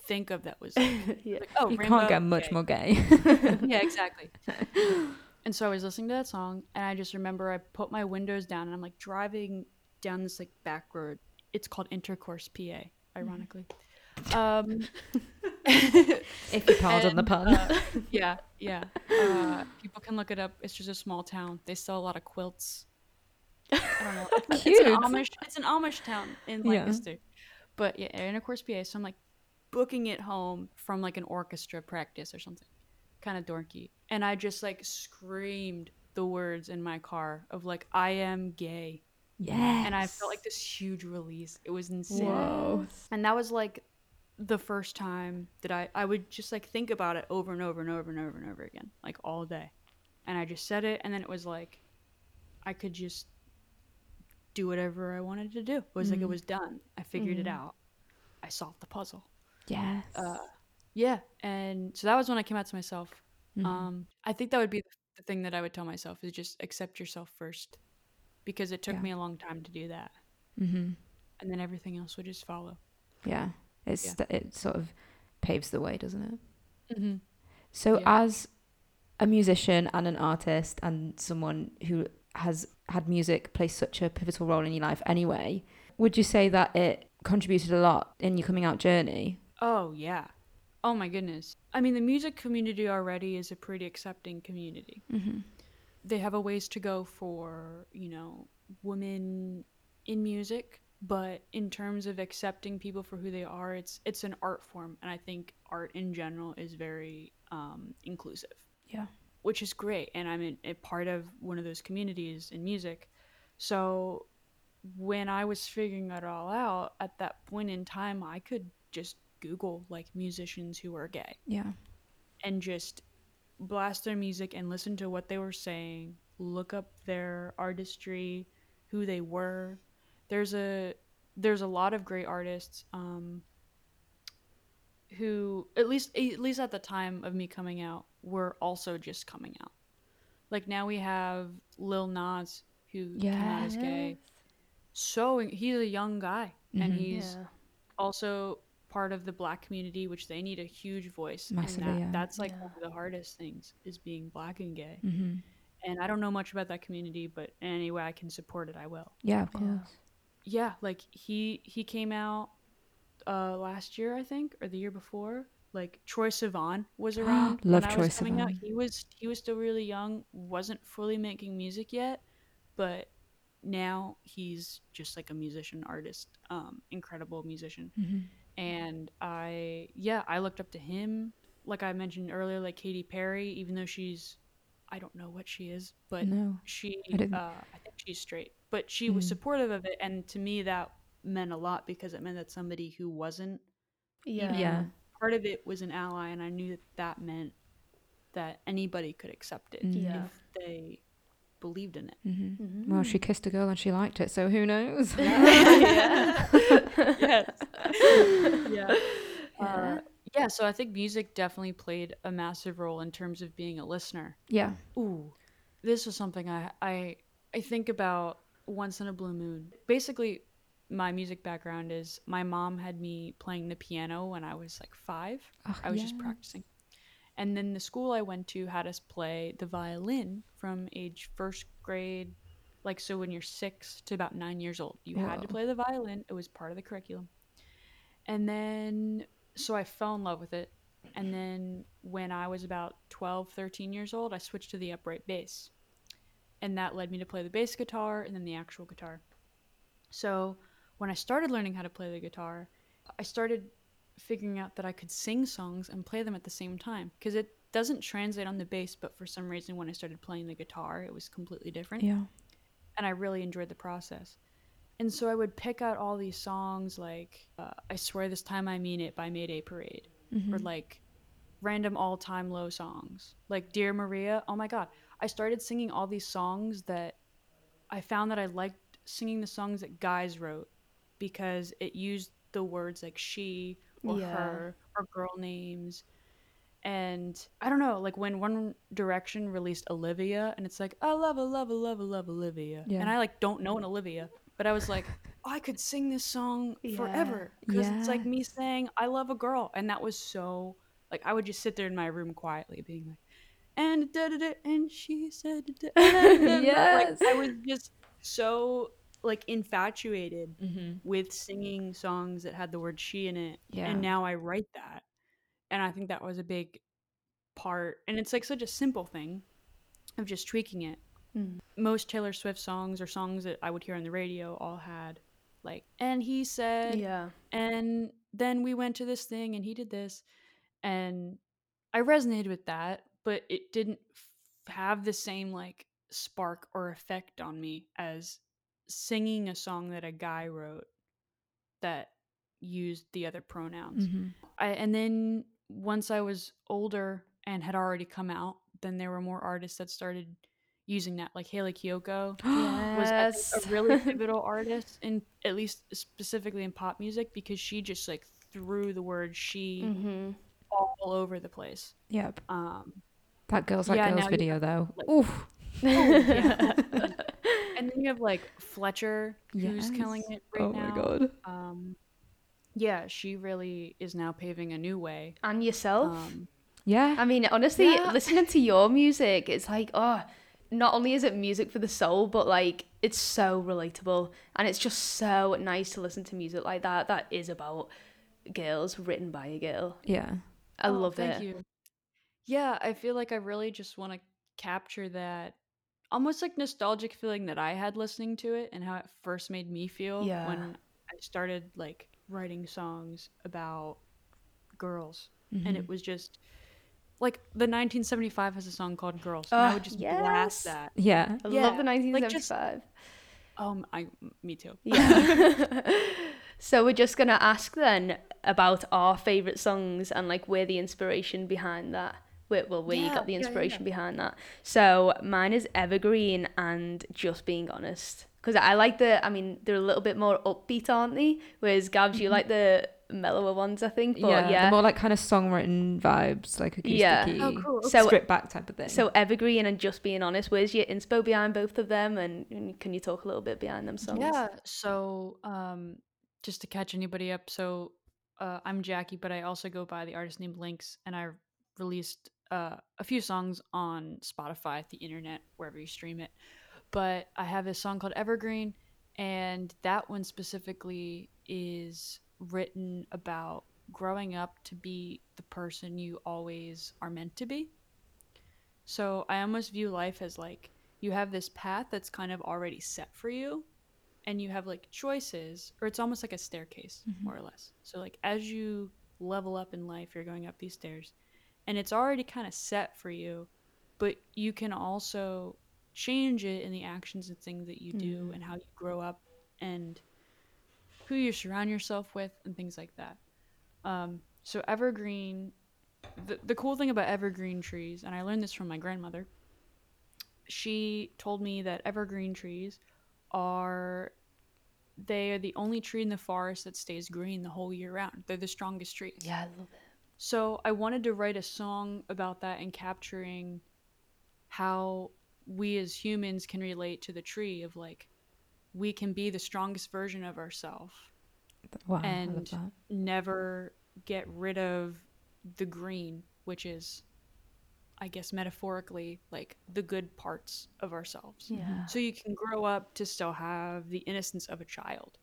[SPEAKER 3] think of that was like,
[SPEAKER 1] yeah.
[SPEAKER 3] like, oh,
[SPEAKER 2] you
[SPEAKER 3] rainbow,
[SPEAKER 2] can't get much
[SPEAKER 3] okay.
[SPEAKER 2] more gay.
[SPEAKER 3] yeah, exactly. and so I was listening to that song, and I just remember I put my windows down, and I'm like driving down this like back road. It's called Intercourse, PA, ironically. Um,
[SPEAKER 2] if you pardon the pun.
[SPEAKER 3] uh, yeah, yeah. Uh, people can look it up. It's just a small town. They sell a lot of quilts. I don't know. It's, it's an Amish. It's an Amish town in
[SPEAKER 2] Yeah.
[SPEAKER 3] Lancaster. But yeah, and of course PA. So I'm like booking it home from like an orchestra practice or something. Kind of dorky. and I just like screamed the words in my car of like I am gay.
[SPEAKER 2] Yeah.
[SPEAKER 3] And I felt like this huge release. It was insane.
[SPEAKER 2] Whoa.
[SPEAKER 3] And that was like the first time that I I would just like think about it over and over and over and over and over again, like all day. And I just said it and then it was like I could just do whatever I wanted to do. It was like it
[SPEAKER 2] Mhm.
[SPEAKER 3] was done. I figured it
[SPEAKER 1] Mhm.
[SPEAKER 3] out. I solved the puzzle.
[SPEAKER 2] Yes.
[SPEAKER 3] Uh, yeah, and so that was when I came out to myself.
[SPEAKER 2] Mhm.
[SPEAKER 3] Um, I think that would be the thing that I would tell myself is just accept yourself first, because it took
[SPEAKER 2] Yeah.
[SPEAKER 3] me a long time to do that,
[SPEAKER 2] Mhm.
[SPEAKER 3] and then everything else would just follow.
[SPEAKER 2] Yeah. It's
[SPEAKER 3] Yeah.
[SPEAKER 2] th- it sort of paves the way, doesn't it?
[SPEAKER 3] Mm-hmm.
[SPEAKER 2] So,
[SPEAKER 3] Yeah.
[SPEAKER 2] as a musician and an artist, and someone who has had music play such a pivotal role in your life anyway, would you say that it contributed a lot in your coming out journey?
[SPEAKER 3] Oh yeah. Oh my goodness. I mean, the music community already is a pretty accepting community.
[SPEAKER 2] Mm-hmm.
[SPEAKER 3] They have a ways to go for you know women in music, but in terms of accepting people for who they are, it's it's an art form, and I think art in general is very um, inclusive.
[SPEAKER 2] Yeah.
[SPEAKER 3] Which is great and i'm in, a part of one of those communities in music. So when i was figuring it all out at that point in time i could just google like musicians who are gay.
[SPEAKER 2] Yeah.
[SPEAKER 3] and just blast their music and listen to what they were saying look up their artistry who they were. There's a there's a lot of great artists um who at least at least at the time of me coming out were also just coming out like now we have lil nas who came out as gay so he's a young guy and
[SPEAKER 2] Mhm.
[SPEAKER 3] he's
[SPEAKER 1] Yeah.
[SPEAKER 3] also part of the black community which they need a huge voice
[SPEAKER 2] Massively,
[SPEAKER 3] and that,
[SPEAKER 2] yeah.
[SPEAKER 3] that's like
[SPEAKER 1] Yeah.
[SPEAKER 3] one of the hardest things is being black and gay
[SPEAKER 2] Mm-hmm.
[SPEAKER 3] and i don't know much about that community but in any way i can support it i will
[SPEAKER 2] Yeah, of course.
[SPEAKER 3] yeah like he he came out uh last year i think or the year before like Troye Sivan was around
[SPEAKER 2] Love
[SPEAKER 3] when I
[SPEAKER 2] Troye
[SPEAKER 3] was coming out he was he was still really young wasn't fully making music yet but now he's just like a musician artist um incredible musician
[SPEAKER 2] Mm-hmm.
[SPEAKER 3] and I yeah, I looked up to him. Like I mentioned earlier, like Katy Perry, even though she's I don't know what she is, but
[SPEAKER 2] no.
[SPEAKER 3] she
[SPEAKER 2] I
[SPEAKER 3] uh, I think she's straight. But she was
[SPEAKER 2] Mm.
[SPEAKER 3] supportive of it and to me that meant a lot because it meant that somebody who wasn't
[SPEAKER 1] Yeah.
[SPEAKER 2] Yeah.
[SPEAKER 3] Part of it was an ally and I knew that that meant that anybody could accept it
[SPEAKER 2] Mm.
[SPEAKER 1] Yeah.
[SPEAKER 3] if they believed in it.
[SPEAKER 2] Mm-hmm.
[SPEAKER 1] Mhm.
[SPEAKER 2] Well, she kissed a girl and she liked it, so who knows?
[SPEAKER 1] yeah.
[SPEAKER 3] yes. yeah.
[SPEAKER 1] Yeah.
[SPEAKER 3] Uh, yeah, so I think music definitely played a massive role in terms of being a listener.
[SPEAKER 2] yeah.
[SPEAKER 3] Ooh, this is something I I I think about once in a blue moon. Basically, my music background is my mom had me playing the piano when I was like five.
[SPEAKER 2] Oh,
[SPEAKER 3] I was just practicing. And then the school I went to had us play the violin from age first grade, like so when you're six to about nine years old. You had to play the violin, it was part of the curriculum. And then, so I fell in love with it. And then when I was about 12, 13 years old, I switched to the upright bass. And that led me to play the bass guitar and then the actual guitar. So when I started learning how to play the guitar, I started figuring out that I could sing songs and play them at the same time because it doesn't translate on the bass, but for some reason, when I started playing the guitar, it was completely different.
[SPEAKER 2] Yeah.
[SPEAKER 3] And I really enjoyed the process. And so I would pick out all these songs like uh, I Swear This Time I Mean It by Mayday Parade, or
[SPEAKER 2] Mhm.
[SPEAKER 3] like random all time low songs like Dear Maria. Oh my God. I started singing all these songs that I found that I liked singing the songs that guys wrote because it used the words like she or
[SPEAKER 1] Yeah.
[SPEAKER 3] her or girl names. And I don't know, like when One Direction released Olivia, and it's like, I love, I love, I love, I love Olivia.
[SPEAKER 2] Yeah.
[SPEAKER 3] And I like don't know an Olivia, but I was like, oh, I could sing this song
[SPEAKER 1] Yeah.
[SPEAKER 3] forever because it's like me saying, I love a girl. And that was so, like, I would just sit there in my room quietly being like, and da da da, and she said, da, da, da, da, da."
[SPEAKER 2] Yes.
[SPEAKER 3] Like, I was just so, like, infatuated
[SPEAKER 2] Mhm.
[SPEAKER 3] with singing songs that had the word she in it.
[SPEAKER 2] Yeah.
[SPEAKER 3] And now I write that. And I think that was a big part. And it's like such a simple thing of just tweaking it.
[SPEAKER 1] Mm.
[SPEAKER 3] Most Taylor Swift songs or songs that I would hear on the radio all had like, and he said,
[SPEAKER 1] Yeah.
[SPEAKER 3] and then we went to this thing and he did this. And I resonated with that. but it didn't f- have the same like spark or effect on me as singing a song that a guy wrote that used the other pronouns.
[SPEAKER 2] Mhm.
[SPEAKER 3] I, and then once I was older and had already come out, then there were more artists that started using that, like Hayley Kiyoko was
[SPEAKER 1] Yes.
[SPEAKER 3] a really pivotal artist in at least specifically in pop music because she just like threw the word she
[SPEAKER 1] hmm
[SPEAKER 3] all over the place.
[SPEAKER 2] Yep.
[SPEAKER 3] Um,
[SPEAKER 2] That girls like
[SPEAKER 3] Yeah,
[SPEAKER 2] girls
[SPEAKER 3] you
[SPEAKER 2] video though.
[SPEAKER 3] like-
[SPEAKER 2] Oof.
[SPEAKER 3] yeah. and then you have like Fletcher, who's killing it right
[SPEAKER 2] oh
[SPEAKER 3] now.
[SPEAKER 2] Oh my god.
[SPEAKER 3] Um, yeah, she really is now paving a new way.
[SPEAKER 1] and yourself.
[SPEAKER 3] Um,
[SPEAKER 2] Yeah.
[SPEAKER 1] I mean, honestly,
[SPEAKER 2] Yeah.
[SPEAKER 1] listening to your music, it's like, oh, not only is it music for the soul, but like it's so relatable and it's just so nice to listen to music like that. That is about girls written by a girl.
[SPEAKER 2] yeah.
[SPEAKER 1] I
[SPEAKER 3] oh,
[SPEAKER 1] love
[SPEAKER 3] thank
[SPEAKER 1] it.
[SPEAKER 3] you. Yeah, I feel like I really just want to capture that almost like nostalgic feeling that I had listening to it and how it first made me feel
[SPEAKER 1] Yeah.
[SPEAKER 3] when I started like writing songs about girls. And
[SPEAKER 2] Mhm.
[SPEAKER 3] it was just like the 1975 has a song called Girls. and I would just
[SPEAKER 1] yes.
[SPEAKER 3] blast that.
[SPEAKER 2] Yeah.
[SPEAKER 1] I
[SPEAKER 3] Yeah,
[SPEAKER 1] love the
[SPEAKER 3] like, just-
[SPEAKER 1] 1975.
[SPEAKER 3] Um, I me too.
[SPEAKER 1] Yeah. so we're just gonna ask then about our favorite songs and like where the inspiration behind that. Where, well, where you got the
[SPEAKER 3] yeah, yeah,
[SPEAKER 1] inspiration behind that. So mine is Evergreen and Just Being Honest. Because I like the, I mean, they're a little bit more upbeat, aren't they? Whereas Gabs, you like the mellower ones, I think. But
[SPEAKER 2] yeah,
[SPEAKER 1] yeah.
[SPEAKER 2] the more like kind of songwritten vibes, like acoustic
[SPEAKER 1] Yeah.
[SPEAKER 3] Oh, cool.
[SPEAKER 1] So-
[SPEAKER 2] stripped back type of thing.
[SPEAKER 1] So Evergreen and Just Being Honest, where's your inspo behind both of them? And, and can you talk a little bit behind them songs?
[SPEAKER 3] Yeah. So, um, just to catch anybody up, so uh, I'm Jackie, but I also go by the artist named Lynx, and I released uh, a few songs on Spotify, the internet, wherever you stream it. But I have this song called Evergreen, and that one specifically is written about growing up to be the person you always are meant to be. So I almost view life as like you have this path that's kind of already set for you, and you have like choices, or it's almost like a staircase, more or less. So, like, as you level up in life, you're going up these stairs, and it's already kind of set for you, but you can also change it in the actions and things that you do, and how you grow up, and who you surround yourself with, and things like that. Um, so, evergreen, the, the cool thing about evergreen trees, and I learned this from my grandmother, she told me that evergreen trees are they are the only tree in the forest that stays green the whole year round. They're the strongest trees.
[SPEAKER 1] Yeah, I love it.
[SPEAKER 3] So I wanted to write a song about that and capturing how we as humans can relate to the tree of like we can be the strongest version of ourselves
[SPEAKER 2] wow,
[SPEAKER 3] and never get rid of the green, which is I guess metaphorically like the good parts of ourselves.
[SPEAKER 1] Yeah.
[SPEAKER 3] So you can grow up to still have the innocence of a child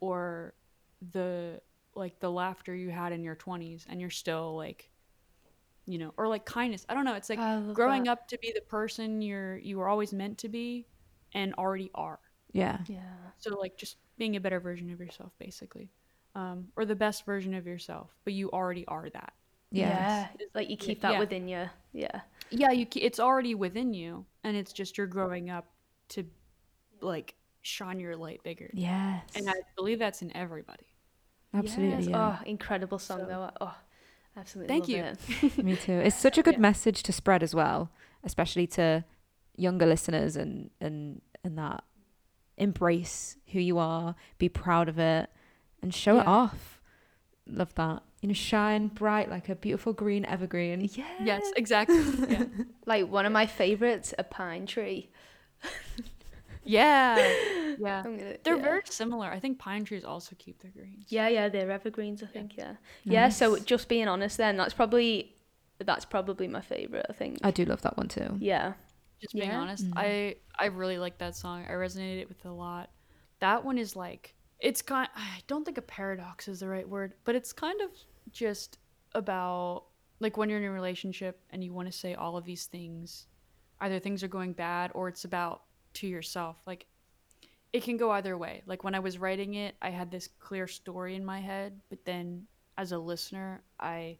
[SPEAKER 3] or the like the laughter you had in your 20s and you're still like you know or like kindness. I don't know, it's like growing
[SPEAKER 1] that.
[SPEAKER 3] up to be the person you're you were always meant to be and already are.
[SPEAKER 2] Yeah.
[SPEAKER 1] Yeah.
[SPEAKER 3] So like just being a better version of yourself basically. Um or the best version of yourself, but you already are that.
[SPEAKER 2] Yes.
[SPEAKER 1] Yeah. Like you keep that
[SPEAKER 3] yeah.
[SPEAKER 1] within you. Yeah.
[SPEAKER 3] yeah you it's already within you and it's just you're growing up to like shine your light bigger
[SPEAKER 2] Yes.
[SPEAKER 3] and i believe that's in everybody
[SPEAKER 2] Absolutely.
[SPEAKER 1] Yes.
[SPEAKER 2] Yeah.
[SPEAKER 1] Oh, incredible song
[SPEAKER 3] So-
[SPEAKER 1] though. Oh, absolutely.
[SPEAKER 3] Thank
[SPEAKER 1] love
[SPEAKER 3] you.
[SPEAKER 1] It.
[SPEAKER 2] Me too. It's such a good
[SPEAKER 3] Yeah.
[SPEAKER 2] message to spread as well, especially to younger listeners and and and that embrace who you are, be proud of it, and show it off. Love that. You know, shine bright like a beautiful green evergreen.
[SPEAKER 1] yeah.
[SPEAKER 3] yes exactly yeah
[SPEAKER 1] Like one of my favorites, a pine tree.
[SPEAKER 3] yeah yeah
[SPEAKER 1] I'm gonna-
[SPEAKER 3] they're
[SPEAKER 1] yeah.
[SPEAKER 3] very similar i think pine trees also keep their greens
[SPEAKER 1] Yeah, yeah, they're evergreens. I think. Yeah. Yeah. So just being honest, then that's probably that's probably my favorite. I think.
[SPEAKER 2] I do love that one too.
[SPEAKER 1] yeah.
[SPEAKER 3] just being
[SPEAKER 1] Yeah?
[SPEAKER 3] honest
[SPEAKER 2] Mm.
[SPEAKER 3] i i really like that song i resonated with it a lot that one is like it's kind i don't think a paradox is the right word but it's kind of just about like when you're in a relationship and you want to say all of these things either things are going bad or it's about to yourself like it can go either way like when i was writing it i had this clear story in my head but then as a listener i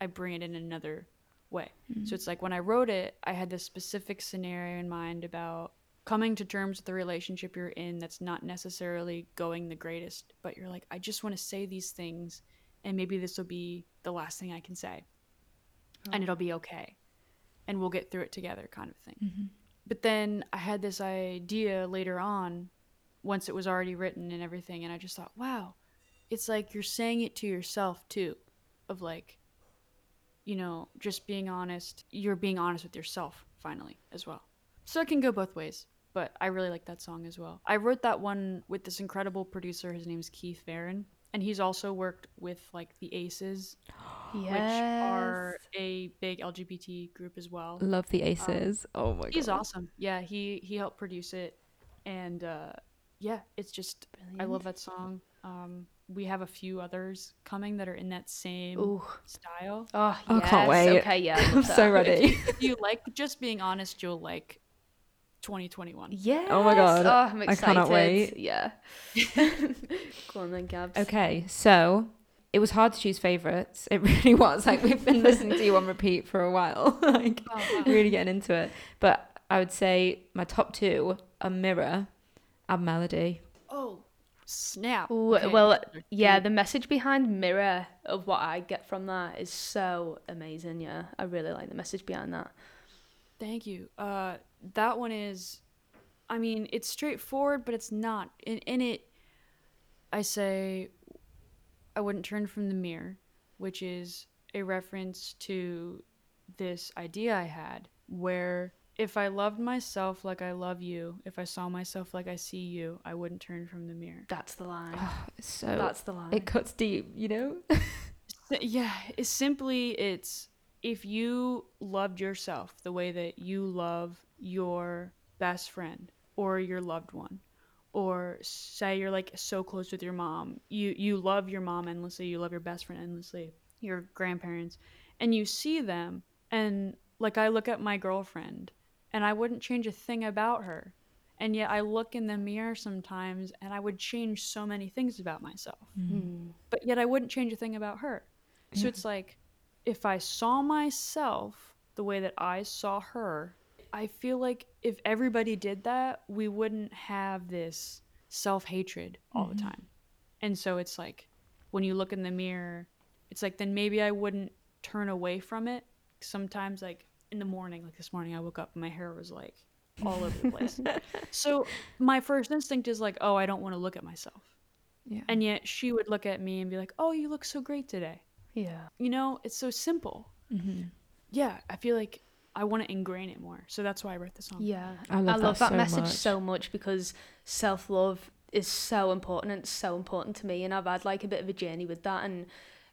[SPEAKER 3] i bring it in another way.
[SPEAKER 2] Mm.
[SPEAKER 3] So it's like when I wrote it, I had this specific scenario in mind about coming to terms with the relationship you're in that's not necessarily going the greatest, but you're like, I just want to say these things and maybe this will be the last thing I can say. And it'll be okay. And we'll get through it together, kind of thing.
[SPEAKER 2] Mhm.
[SPEAKER 3] But then I had this idea later on, once it was already written and everything, and I just thought, wow, it's like you're saying it to yourself too, of like, you know, just being honest. You're being honest with yourself finally as well. So it can go both ways, but I really like that song as well. I wrote that one with this incredible producer. His name's Keith Varon, and he's also worked with like the Aces, which are a big LGBT group as well.
[SPEAKER 2] Love the Aces. oh my god.
[SPEAKER 3] He's awesome. Yeah, he he helped produce it, and uh, yeah, it's just I love that song. Um, we have a few others coming that are in that same
[SPEAKER 1] Ooh.
[SPEAKER 3] style.
[SPEAKER 1] Oh,
[SPEAKER 2] I
[SPEAKER 1] yes.
[SPEAKER 2] can't wait.
[SPEAKER 1] Okay, yeah. I
[SPEAKER 2] I'm so ready.
[SPEAKER 3] If you like just being honest, you'll like 2021.
[SPEAKER 1] Yeah.
[SPEAKER 2] Oh my God,
[SPEAKER 1] Oh, I'm
[SPEAKER 2] I cannot wait.
[SPEAKER 1] Yeah. Go on then, Gabs.
[SPEAKER 2] Okay, so it was hard to choose favorites. It really was. Like we've been listening to you on repeat for a while, like
[SPEAKER 3] Oh, wow.
[SPEAKER 2] really getting into it. But I would say my top two are Mirror and Melody.
[SPEAKER 3] Oh, snap.
[SPEAKER 1] Ooh,
[SPEAKER 3] Okay,
[SPEAKER 1] well, Yeah, the message behind Mirror of what I get from that is so amazing. Yeah, I really like the message behind that.
[SPEAKER 3] Thank you. Uh, that one is, I mean, it's straightforward, but it's not. In in it, I say, I wouldn't turn from the mirror, which is a reference to this idea I had where if I loved myself like I love you, if I saw myself like I see you, I wouldn't turn from the mirror.
[SPEAKER 1] That's the line.
[SPEAKER 2] Oh, so
[SPEAKER 1] That's the line.
[SPEAKER 2] it cuts deep, you know.
[SPEAKER 3] Yeah it's simply it's if you loved yourself the way that you love your best friend or your loved one or say you're like so close with your mom you you love your mom endlessly you love your best friend endlessly your grandparents and you see them and like i look at my girlfriend and i wouldn't change a thing about her and yet i look in the mirror sometimes and i would change so many things about myself
[SPEAKER 1] Hmm.
[SPEAKER 3] but yet I wouldn't change a thing about her. So
[SPEAKER 2] Yeah.
[SPEAKER 3] it's like if I saw myself the way that I saw her, I feel like if everybody did that, we wouldn't have this self hatred all
[SPEAKER 2] Mhm.
[SPEAKER 3] the time. And so it's like when you look in the mirror, it's like then maybe I wouldn't turn away from it. Sometimes, like in the morning, like this morning, I woke up and my hair was like all over the place. so my first instinct is like, oh, I don't want to look at myself.
[SPEAKER 2] Yeah.
[SPEAKER 3] And yet she would look at me and be like, "Oh, you look so great today."
[SPEAKER 1] Yeah.
[SPEAKER 3] You know, it's so simple.
[SPEAKER 2] hmm
[SPEAKER 3] Yeah, I feel like I want to ingrain it more. So that's why I wrote the song.
[SPEAKER 1] Yeah.
[SPEAKER 2] I love that
[SPEAKER 1] that,
[SPEAKER 2] so
[SPEAKER 1] message
[SPEAKER 2] much.
[SPEAKER 1] so much because self love is so important and it's so important to me. And I've had like a bit of a journey with that. And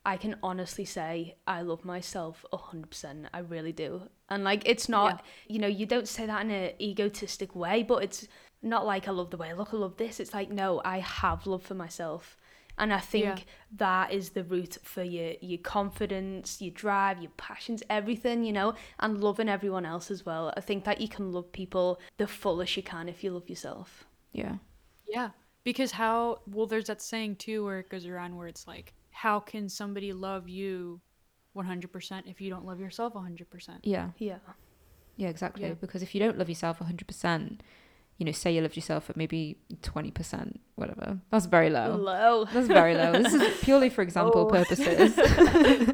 [SPEAKER 1] I can honestly say I love myself 100%. I really do. And like, it's not, you know, you don't say that in an egotistic way, but it's not like I love the way I look, I love this. It's like, no, I have love for myself. And I think
[SPEAKER 3] Yeah.
[SPEAKER 1] that is the root for your your confidence, your drive, your passions, everything, you know, and loving everyone else as well. I think that you can love people the fullest you can if you love yourself.
[SPEAKER 2] Yeah.
[SPEAKER 3] Yeah. Because how, well, there's that saying too where it goes around where it's like, how can somebody love you 100% if you don't love yourself 100%?
[SPEAKER 2] Yeah.
[SPEAKER 1] Yeah.
[SPEAKER 2] Yeah, exactly.
[SPEAKER 3] Yeah.
[SPEAKER 2] Because if you don't love yourself 100%, you know, say you love yourself at maybe 20%, whatever. That's very low.
[SPEAKER 1] Low.
[SPEAKER 2] That's very low. This is purely for example
[SPEAKER 1] Oh.
[SPEAKER 2] purposes.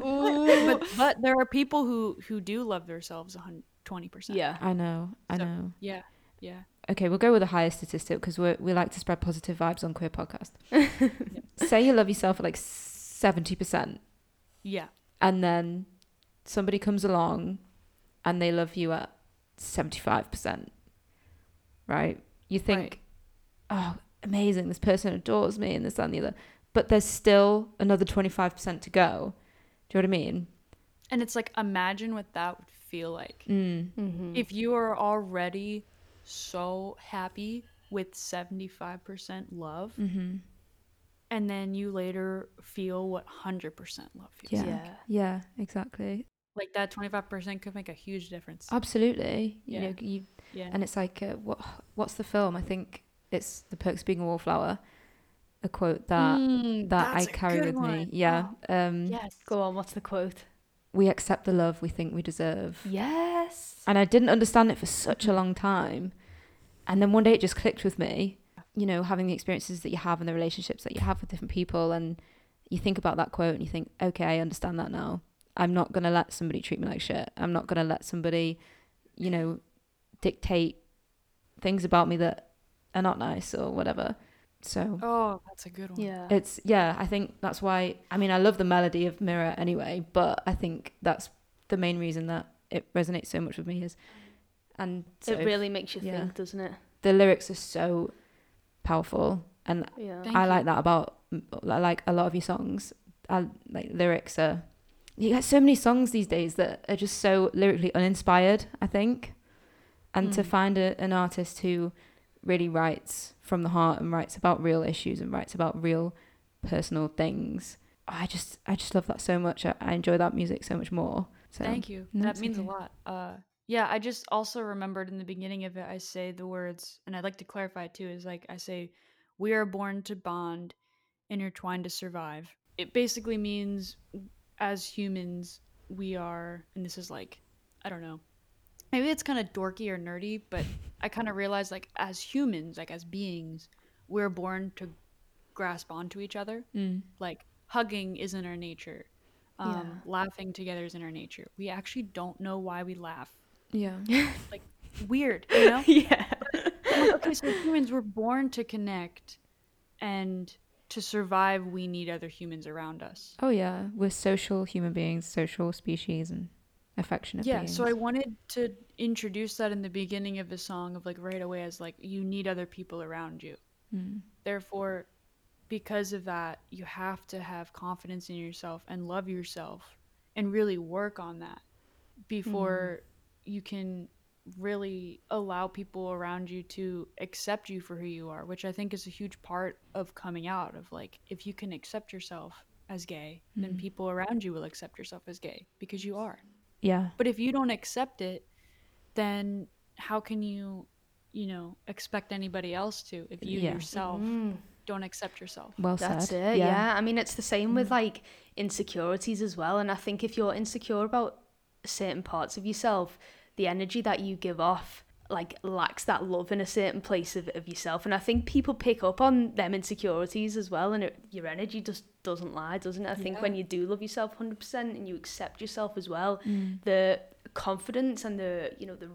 [SPEAKER 3] But, but there are people who, who do love themselves 100, 20%.
[SPEAKER 1] Yeah.
[SPEAKER 2] I know. I
[SPEAKER 3] So-
[SPEAKER 2] know.
[SPEAKER 3] Yeah. Yeah.
[SPEAKER 2] Okay, we'll go with a higher statistic because we we like to spread positive vibes on Queer Podcast. Say you love yourself at like 70%,
[SPEAKER 3] Yeah.
[SPEAKER 2] and then somebody comes along and they love you at 75%, right? You think, oh, amazing, this person adores me and this, and the other. But there's still another 25% to go. Do you know what I mean?
[SPEAKER 3] And it's like, imagine what that would feel like.
[SPEAKER 2] Mm.
[SPEAKER 1] Mm-hmm.
[SPEAKER 3] if you are already so happy with 75% love
[SPEAKER 2] Mm-hmm.
[SPEAKER 3] And then you later feel what 100% love feels
[SPEAKER 2] Yeah.
[SPEAKER 3] like.
[SPEAKER 1] Yeah.
[SPEAKER 2] Yeah, exactly.
[SPEAKER 3] like that 25% could make a huge difference
[SPEAKER 2] Absolutely. You
[SPEAKER 3] Yeah.
[SPEAKER 2] know, you
[SPEAKER 3] yeah
[SPEAKER 2] and it's like uh, what what's the film i think it's the perks of being a wallflower a quote that
[SPEAKER 3] Mm,
[SPEAKER 2] that i carry
[SPEAKER 3] good
[SPEAKER 2] with me yeah
[SPEAKER 3] Oh,
[SPEAKER 2] um
[SPEAKER 3] yes
[SPEAKER 1] Go on, what's the quote?
[SPEAKER 2] we accept the love we think we deserve.
[SPEAKER 1] Yes.
[SPEAKER 2] And I didn't understand it for such a long time. And then one day it just clicked with me. You know, having the experiences that you have and the relationships that you have with different people. And you think about that quote and you think, okay, I understand that now. I'm not going to let somebody treat me like shit. I'm not going to let somebody, you know, dictate things about me that are not nice or whatever. So
[SPEAKER 3] Oh, that's a good one.
[SPEAKER 1] Yeah.
[SPEAKER 2] it's yeah i think that's why i mean i love the melody of mirror anyway but i think that's the main reason that it resonates so much with me is and so
[SPEAKER 1] it really makes you
[SPEAKER 2] yeah.
[SPEAKER 1] think, doesn't it?
[SPEAKER 2] the lyrics are so powerful and
[SPEAKER 1] Yeah.
[SPEAKER 2] I
[SPEAKER 3] you.
[SPEAKER 2] like that about I like a lot of your songs I, like lyrics are you get so many songs these days that are just so lyrically uninspired i think and to
[SPEAKER 3] Mm.
[SPEAKER 2] find a, an artist who really writes from the heart and writes about real issues and writes about real personal things i just i just love that so much i, I enjoy that music so much more so
[SPEAKER 3] Thank you. That means
[SPEAKER 2] okay.
[SPEAKER 3] a lot. Uh, yeah, I just also remembered in the beginning of it, I say the words, and I'd like to clarify it too. Is like I say, "We are born to bond, intertwined to survive." It basically means, as humans, we are, and this is like, I don't know, maybe it's kind of dorky or nerdy, but I kind of realized like as humans, like as beings, we're born to grasp onto each other
[SPEAKER 2] Mm.
[SPEAKER 3] like hugging is in our nature um,
[SPEAKER 1] Yeah.
[SPEAKER 3] laughing together is in our nature we actually don't know why we laugh
[SPEAKER 2] yeah.
[SPEAKER 3] Like weird you know?
[SPEAKER 1] Yeah.
[SPEAKER 3] Like, okay so humans were born to connect and to survive we need other humans around us.
[SPEAKER 2] Oh yeah. We're social human beings social species and affectionate
[SPEAKER 3] yeah
[SPEAKER 2] beings.
[SPEAKER 3] so i wanted to introduce that in the beginning of the song of like right away as like you need other people around you.
[SPEAKER 2] Mm.
[SPEAKER 3] Therefore, because of that, you have to have confidence in yourself and love yourself and really work on that before you can really allow people around you to accept you for who you are, which I think is a huge part of coming out of like if you can accept yourself as gay, then
[SPEAKER 2] Mhm.
[SPEAKER 3] people around you will accept yourself as gay because you are.
[SPEAKER 2] yeah
[SPEAKER 3] But if you don't accept it, then how can you, you know, expect anybody else to if you
[SPEAKER 2] Yeah.
[SPEAKER 3] yourself
[SPEAKER 1] Mm,
[SPEAKER 3] don't accept yourself?
[SPEAKER 2] well
[SPEAKER 1] that's
[SPEAKER 2] said
[SPEAKER 1] it. Yeah. I mean, it's the same with
[SPEAKER 2] Mm.
[SPEAKER 1] like insecurities as well. And I think if you're insecure about certain parts of yourself, the energy that you give off like lacks that love in a certain place of, of yourself and i think people pick up on them insecurities as well and it, your energy just doesn't lie doesn't it i think
[SPEAKER 3] Yeah.
[SPEAKER 1] when you do love yourself 100% and you accept yourself as well
[SPEAKER 2] Mm.
[SPEAKER 1] the confidence and the you know the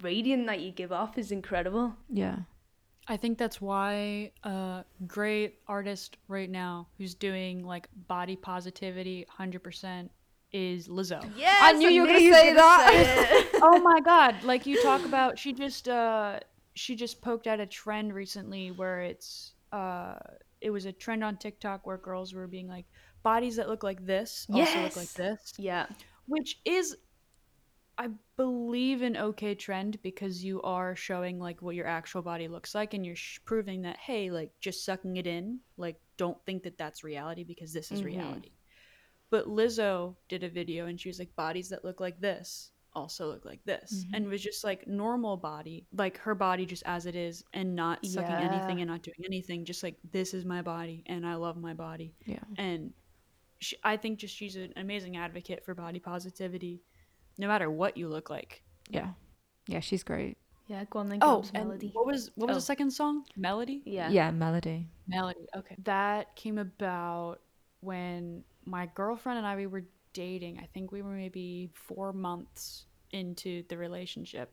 [SPEAKER 1] radiant that you give off is incredible
[SPEAKER 2] yeah
[SPEAKER 3] I think that's why a great artist right now who's doing like body positivity 100% is Lizzo.
[SPEAKER 1] yeah
[SPEAKER 2] I knew you were gonna say that.
[SPEAKER 3] oh my god, like you talk about she just uh she just poked at a trend recently where it's uh it was a trend on TikTok where girls were being like bodies that look like this also look like this.
[SPEAKER 1] yeah
[SPEAKER 3] which is i believe an okay trend because you are showing like what your actual body looks like and you're sh- proving that hey like just sucking it in like don't think that that's reality because this is
[SPEAKER 1] Mhm.
[SPEAKER 3] reality but lizzo did a video and she was like bodies that look like this also look like this
[SPEAKER 2] Mhm.
[SPEAKER 3] and was just like normal body like her body just as it is and not sucking anything and not doing anything just like this is my body and i love my body
[SPEAKER 2] yeah
[SPEAKER 3] and she, I think just she's an amazing advocate for body positivity, no matter what you look like.
[SPEAKER 2] yeah yeah she's great
[SPEAKER 1] yeah go on then
[SPEAKER 3] Oh,
[SPEAKER 1] Gabs,
[SPEAKER 3] and
[SPEAKER 1] melody
[SPEAKER 3] what was what was
[SPEAKER 1] Oh.
[SPEAKER 3] the second song? Melody.
[SPEAKER 1] yeah
[SPEAKER 2] yeah melody
[SPEAKER 3] Melody. Okay, that came about when my girlfriend and I we were dating. I think we were maybe four months into the relationship.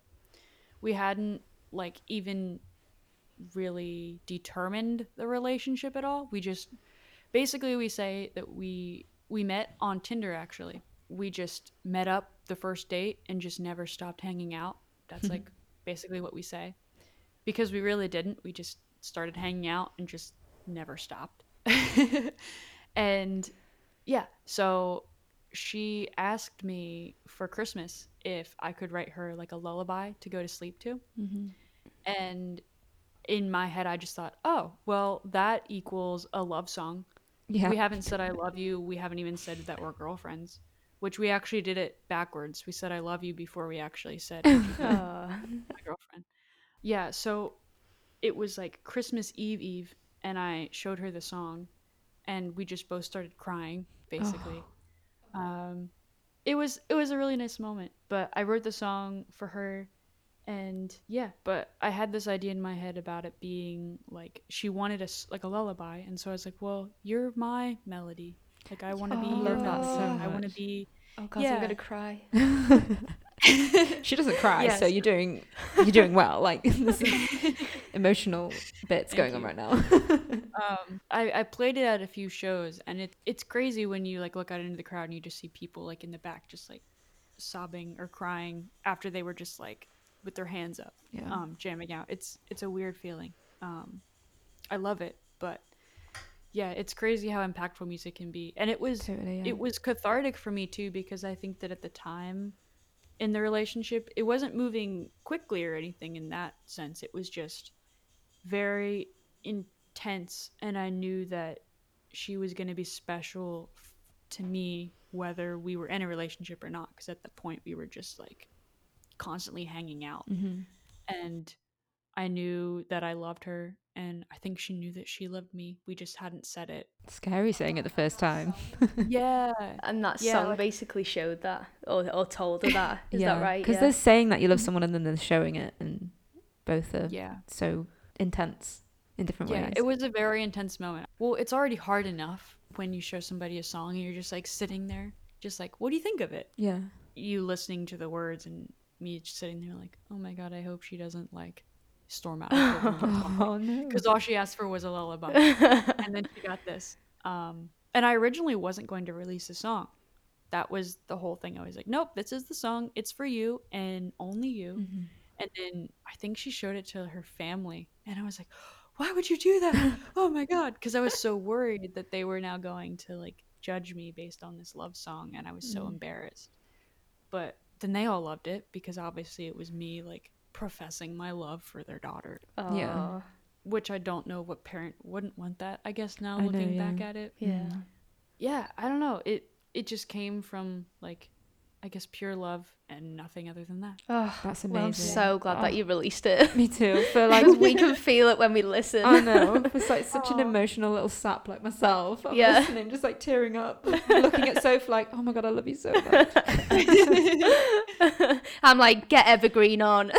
[SPEAKER 3] We hadn't like even really determined the relationship at all. We just basically we say that we we met on Tinder actually. We just met up the first date and just never stopped hanging out. That's mm-hmm. like basically what we say. Because we really didn't. We just started hanging out and just never stopped. and yeah, so she asked me for Christmas if I could write her like a lullaby to go to sleep to.
[SPEAKER 2] mm-hmm.
[SPEAKER 3] And in my head, I just thought, oh, well, that equals a love song.
[SPEAKER 2] yeah
[SPEAKER 3] We haven't said I love you. We haven't even said that we're girlfriends, which we actually did it backwards. We said I love you before we actually said "Would you be
[SPEAKER 1] Aw.
[SPEAKER 3] my girlfriend. Yeah, so it was like Christmas Eve Eve, and I showed her the song, and we just both started crying, basically. Um, it was it was a really nice moment. But I wrote the song for her and yeah, but I had this idea in my head about it being like she wanted us like a lullaby and so I was like, "Well, you're my melody. Like I want to be
[SPEAKER 1] Oh,
[SPEAKER 3] your
[SPEAKER 1] love that so
[SPEAKER 3] melody. I want to be
[SPEAKER 1] Oh god,
[SPEAKER 3] Yeah.
[SPEAKER 1] I'm gonna cry.
[SPEAKER 2] she doesn't cry,
[SPEAKER 3] Yes.
[SPEAKER 2] so you're doing you're doing well. Like this emotional bits
[SPEAKER 3] Thank
[SPEAKER 2] going on right now.
[SPEAKER 3] um I, I played it at a few shows and it it's crazy when you like look out into the crowd and you just see people like in the back just like sobbing or crying after they were just like with their hands up
[SPEAKER 2] yeah.
[SPEAKER 3] um jamming out it's it's a weird feeling um i love it but yeah it's crazy how impactful music can be and it was
[SPEAKER 2] totally. Yeah.
[SPEAKER 3] it was cathartic for me too because i think that at the time in the relationship it wasn't moving quickly or anything in that sense it was just very intense and i knew that she was going to be special to me whether we were in a relationship or not because at that point we were just like constantly hanging out
[SPEAKER 2] Mhm.
[SPEAKER 3] and I knew that I loved her, and I think she knew that she loved me. We just hadn't said it.
[SPEAKER 2] Scary saying it the first time.
[SPEAKER 3] yeah,
[SPEAKER 1] And that
[SPEAKER 3] Yeah,
[SPEAKER 1] song
[SPEAKER 3] like-
[SPEAKER 1] basically showed that, or, or told her that. Is that right?
[SPEAKER 2] Because
[SPEAKER 1] yeah.
[SPEAKER 2] there's saying that you love mm. someone and then they're showing it, and both are
[SPEAKER 3] yeah,
[SPEAKER 2] so intense in different
[SPEAKER 3] yeah.
[SPEAKER 2] ways.
[SPEAKER 3] It was a very intense moment. Well, it's already hard enough when you show somebody a song and you're just like sitting there, just like, what do you think of it?
[SPEAKER 2] yeah.
[SPEAKER 3] You listening to the words and me just sitting there like, oh my god, I hope she doesn't like storm out
[SPEAKER 2] Oh no.
[SPEAKER 3] because all she asked for was a lullaby. and then she got this. Um, and I originally wasn't going to release a song. That was the whole thing. I was like, nope, this is the song. It's for you and only you.
[SPEAKER 2] Mhm.
[SPEAKER 3] And then I think she showed it to her family. And I was like, why would you do that? oh my God. Because I was so worried that they were now going to like judge me based on this love song. And I was so
[SPEAKER 2] Mhm.
[SPEAKER 3] embarrassed. But then they all loved it because obviously it was me like professing my love for their daughter,
[SPEAKER 2] Yeah.
[SPEAKER 3] Which I don't know what parent wouldn't want that, I guess, now
[SPEAKER 2] I know,
[SPEAKER 3] looking back at it
[SPEAKER 1] Yeah.
[SPEAKER 2] Mm.
[SPEAKER 3] yeah i don't know it it just came from like i guess pure love and nothing other than that
[SPEAKER 1] Oh,
[SPEAKER 2] That's amazing.
[SPEAKER 1] well, I'm so glad
[SPEAKER 2] Oh.
[SPEAKER 1] that you released it.
[SPEAKER 2] Me too. For like
[SPEAKER 1] we can feel it when we listen.
[SPEAKER 2] I know. It's like such an emotional little sap like myself. I'm
[SPEAKER 1] Yeah.
[SPEAKER 2] listening, just like tearing up, looking at Soph like, oh my god, I love you so much.
[SPEAKER 1] I'm like, get Evergreen on.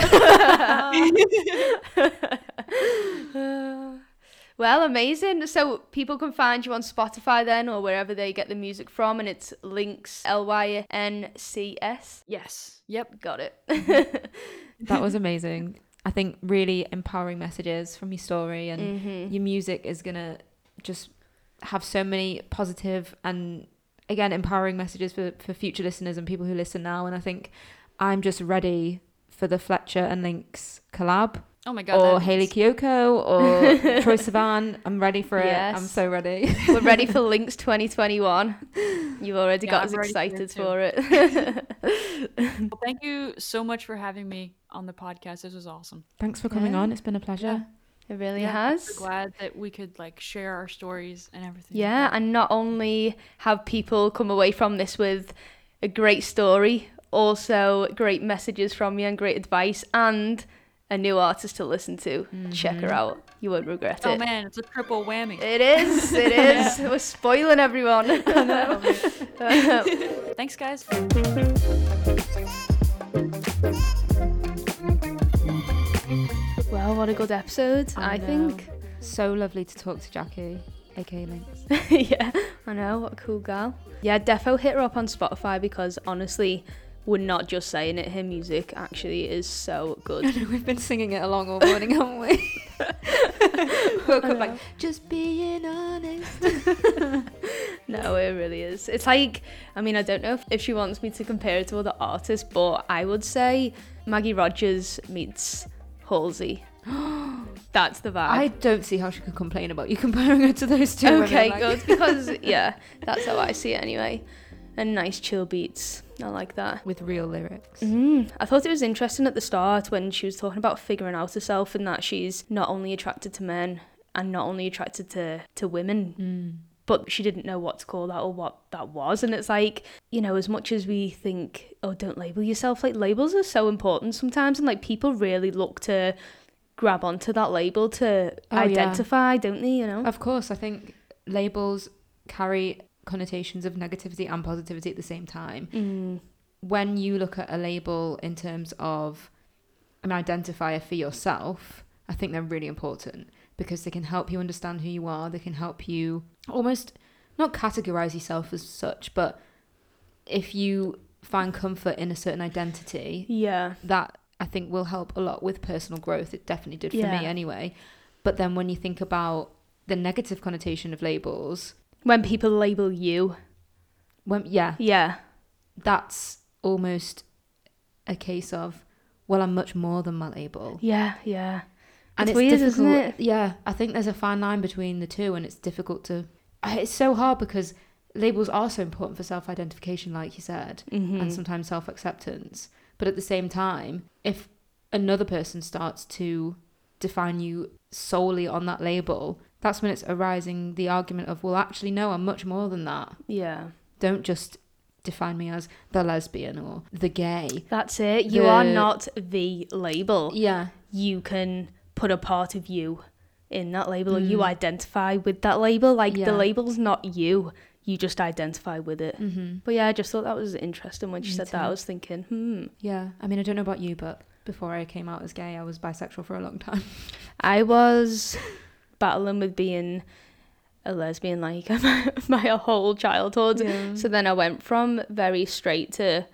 [SPEAKER 1] Well, amazing. So people can find you on Spotify then, or wherever they get the music from, and it's Lynx L Y N C S.
[SPEAKER 3] yes yep
[SPEAKER 1] Got it.
[SPEAKER 2] That was amazing. I think really empowering messages from your story and
[SPEAKER 1] Mhm.
[SPEAKER 2] your music is gonna just have so many positive and again empowering messages for, for future listeners and people who listen now. And I think I'm just ready for the Fletcher and Lynx collab.
[SPEAKER 3] Oh my god
[SPEAKER 2] or Hayley
[SPEAKER 3] is-
[SPEAKER 2] Kiyoko or Troye Sivan. I'm ready for it. I'm so ready.
[SPEAKER 1] We're ready for Lynx 2021. You've already
[SPEAKER 3] Yeah,
[SPEAKER 1] got
[SPEAKER 3] I'm
[SPEAKER 1] us
[SPEAKER 3] ready for it
[SPEAKER 1] excited for it.
[SPEAKER 3] well, thank you so much for having me on the podcast this was awesome
[SPEAKER 2] Thanks for coming
[SPEAKER 1] Yeah.
[SPEAKER 2] on. It's been a pleasure.
[SPEAKER 1] it really
[SPEAKER 3] Yeah,
[SPEAKER 1] has.
[SPEAKER 3] so glad that we could like share our stories and everything
[SPEAKER 1] Yeah,
[SPEAKER 3] that.
[SPEAKER 1] and not only have people come away from this with a great story, also great messages from you and great advice, and a new artist to listen to. Check her
[SPEAKER 2] Mhm.
[SPEAKER 1] out. You won't regret
[SPEAKER 3] oh
[SPEAKER 1] it.
[SPEAKER 3] Oh man it's a triple whammy
[SPEAKER 1] It is. It is. We're spoiling everyone.
[SPEAKER 3] thanks guys
[SPEAKER 1] well, what a good episode,
[SPEAKER 2] I
[SPEAKER 1] I, think.
[SPEAKER 2] So lovely to talk to Jackie, aka Lynx.
[SPEAKER 1] yeah, I know. What a cool gal. Yeah, defo hit her up on Spotify because honestly, we're not just saying it. Her music actually is so good.
[SPEAKER 2] We've been singing it along all morning, haven't we? Woke up like, just being honest.
[SPEAKER 1] No, it really is. It's like, I mean, I don't know if, if she wants me to compare it to other artists, but I would say Maggie Rogers meets Halsey. That's the vibe.
[SPEAKER 2] I don't see how she could complain about you comparing her to those two.
[SPEAKER 1] okay,
[SPEAKER 2] like-
[SPEAKER 1] good. Because, yeah, that's how I see it anyway. And nice chill beats. I like that.
[SPEAKER 2] With real lyrics.
[SPEAKER 1] Mm. I thought it was interesting at the start when she was talking about figuring out herself and that she's not only attracted to men and not only attracted to, to women,
[SPEAKER 2] Mm.
[SPEAKER 1] but she didn't know what to call that or what that was. And it's like, you know, as much as we think, oh, don't label yourself, like labels are so important sometimes. And like people really look to grab onto that label to
[SPEAKER 2] Oh, yeah.
[SPEAKER 1] identify, don't they? You know?
[SPEAKER 2] Of course, I think labels carry connotations of negativity and positivity at the same time.
[SPEAKER 1] Mm.
[SPEAKER 2] When you look at a label in terms of an identifier for yourself, I think they're really important because they can help you understand who you are. They can help you almost not categorize yourself as such, but if you find comfort in a certain identity,
[SPEAKER 1] Yeah.
[SPEAKER 2] that I think will help a lot with personal growth. It definitely did for
[SPEAKER 1] Yeah.
[SPEAKER 2] me anyway. But then when you think about the negative connotation of labels,
[SPEAKER 1] When people label you.
[SPEAKER 2] when yeah,
[SPEAKER 1] Yeah.
[SPEAKER 2] that's almost a case of well, I'm much more than my label.
[SPEAKER 1] Yeah. Yeah.
[SPEAKER 2] And
[SPEAKER 1] It's weird, isn't it?
[SPEAKER 2] Yeah, I think there's a fine line between the two, and it's difficult to. It's so hard because labels are so important for self-identification, like you said,
[SPEAKER 1] Mm-hmm.
[SPEAKER 2] and sometimes self-acceptance. But at the same time, if another person starts to define you solely on that label, that's when it's arising the argument of, well, actually, no, I'm much more than that.
[SPEAKER 1] Yeah.
[SPEAKER 2] Don't just define me as the lesbian or the gay.
[SPEAKER 1] That's it. You are not the label.
[SPEAKER 2] Yeah,
[SPEAKER 1] You can put a part of you in that label or you
[SPEAKER 2] Mm.
[SPEAKER 1] identify with that label. Like
[SPEAKER 2] Yeah.
[SPEAKER 1] the label's not you. You just identify with it.
[SPEAKER 2] mm-hmm.
[SPEAKER 1] But yeah, I just thought that was interesting when she
[SPEAKER 2] Me
[SPEAKER 1] said that. I was thinking, hmm.
[SPEAKER 2] yeah. I mean, I don't know about you, but before I came out as gay, I was bisexual for a long time.
[SPEAKER 1] I was battling with being a lesbian like my, whole childhood.
[SPEAKER 2] Yeah.
[SPEAKER 1] So then I went from very straight to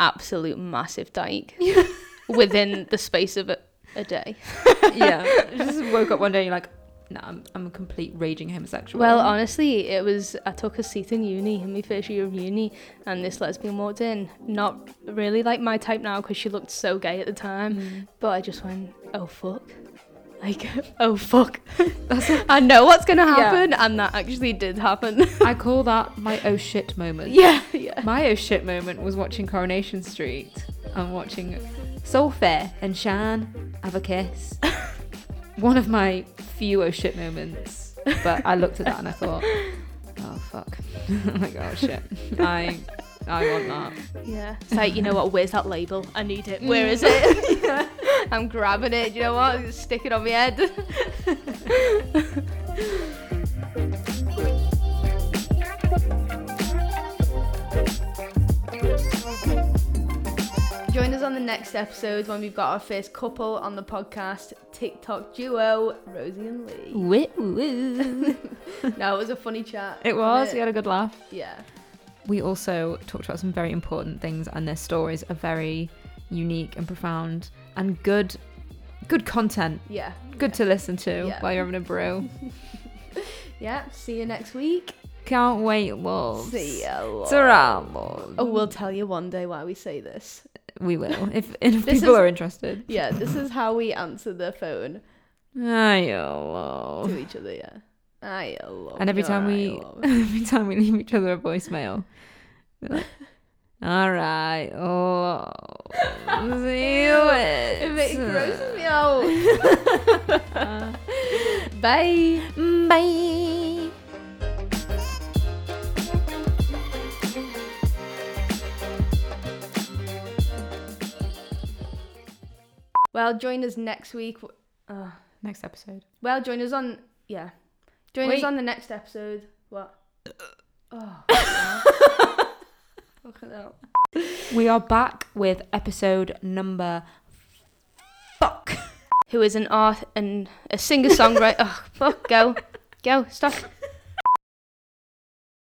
[SPEAKER 1] absolute massive dyke within the space of a, a day.
[SPEAKER 2] yeah. Just woke up one day, and you're like, no, I'm, I'm a complete raging homosexual.
[SPEAKER 1] Well, honestly, it was I took a seat in uni in my first year of uni, and this lesbian walked in. Not really like my type now because she looked so gay at the time,
[SPEAKER 2] Mm.
[SPEAKER 1] but I just went, oh fuck. Like, oh fuck. I know what's gonna
[SPEAKER 2] Yeah.
[SPEAKER 1] happen, and that actually did happen.
[SPEAKER 2] I call that my oh shit moment.
[SPEAKER 1] yeah, yeah.
[SPEAKER 2] My oh shit moment was watching Coronation Street and watching Sophie and Sian have a kiss. One of my few oh shit moments. But I looked at that and I thought, oh fuck. oh shit. I I want that.
[SPEAKER 1] Yeah. It's like, you know what, where's that label? I need it. Where mm. is it? I'm grabbing it. You know what? Stick it on my head. Join us on the next episode when we've got our first couple on the podcast, TikTok duo, Rosie and Lee.
[SPEAKER 2] Woo, woo.
[SPEAKER 1] No, it was a funny chat.
[SPEAKER 2] It was,
[SPEAKER 1] wasn't
[SPEAKER 2] we had a good laugh.
[SPEAKER 1] Yeah.
[SPEAKER 2] We also talked about some very important things and their stories are very unique and profound and good good content.
[SPEAKER 1] Yeah.
[SPEAKER 2] Good to listen to
[SPEAKER 1] Yeah.
[SPEAKER 2] while you're having a brew.
[SPEAKER 1] Yeah. See you next week.
[SPEAKER 2] Can't wait, love.
[SPEAKER 1] See ya. love.
[SPEAKER 2] Ta-ra.
[SPEAKER 1] Oh, we'll tell you one day why we say this.
[SPEAKER 2] We will. If, if people
[SPEAKER 1] is-
[SPEAKER 2] are interested.
[SPEAKER 1] Yeah, this is how we answer the phone
[SPEAKER 2] I love.
[SPEAKER 1] to each other. Yeah, I love.
[SPEAKER 2] And every time we every time we leave each other a voicemail, like, all right, oh, see you
[SPEAKER 1] It makes- it grosses me out. Bye.
[SPEAKER 2] Bye.
[SPEAKER 1] Well, join us next week. Uh,
[SPEAKER 2] Next episode.
[SPEAKER 1] well, join us on. Yeah, join
[SPEAKER 2] Wait.
[SPEAKER 1] us on the next episode. What? Oh. Fucking hell.
[SPEAKER 2] We are back with episode number. Fuck.
[SPEAKER 1] Who is an art and a singer songwriter? oh, fuck, go, go, stop.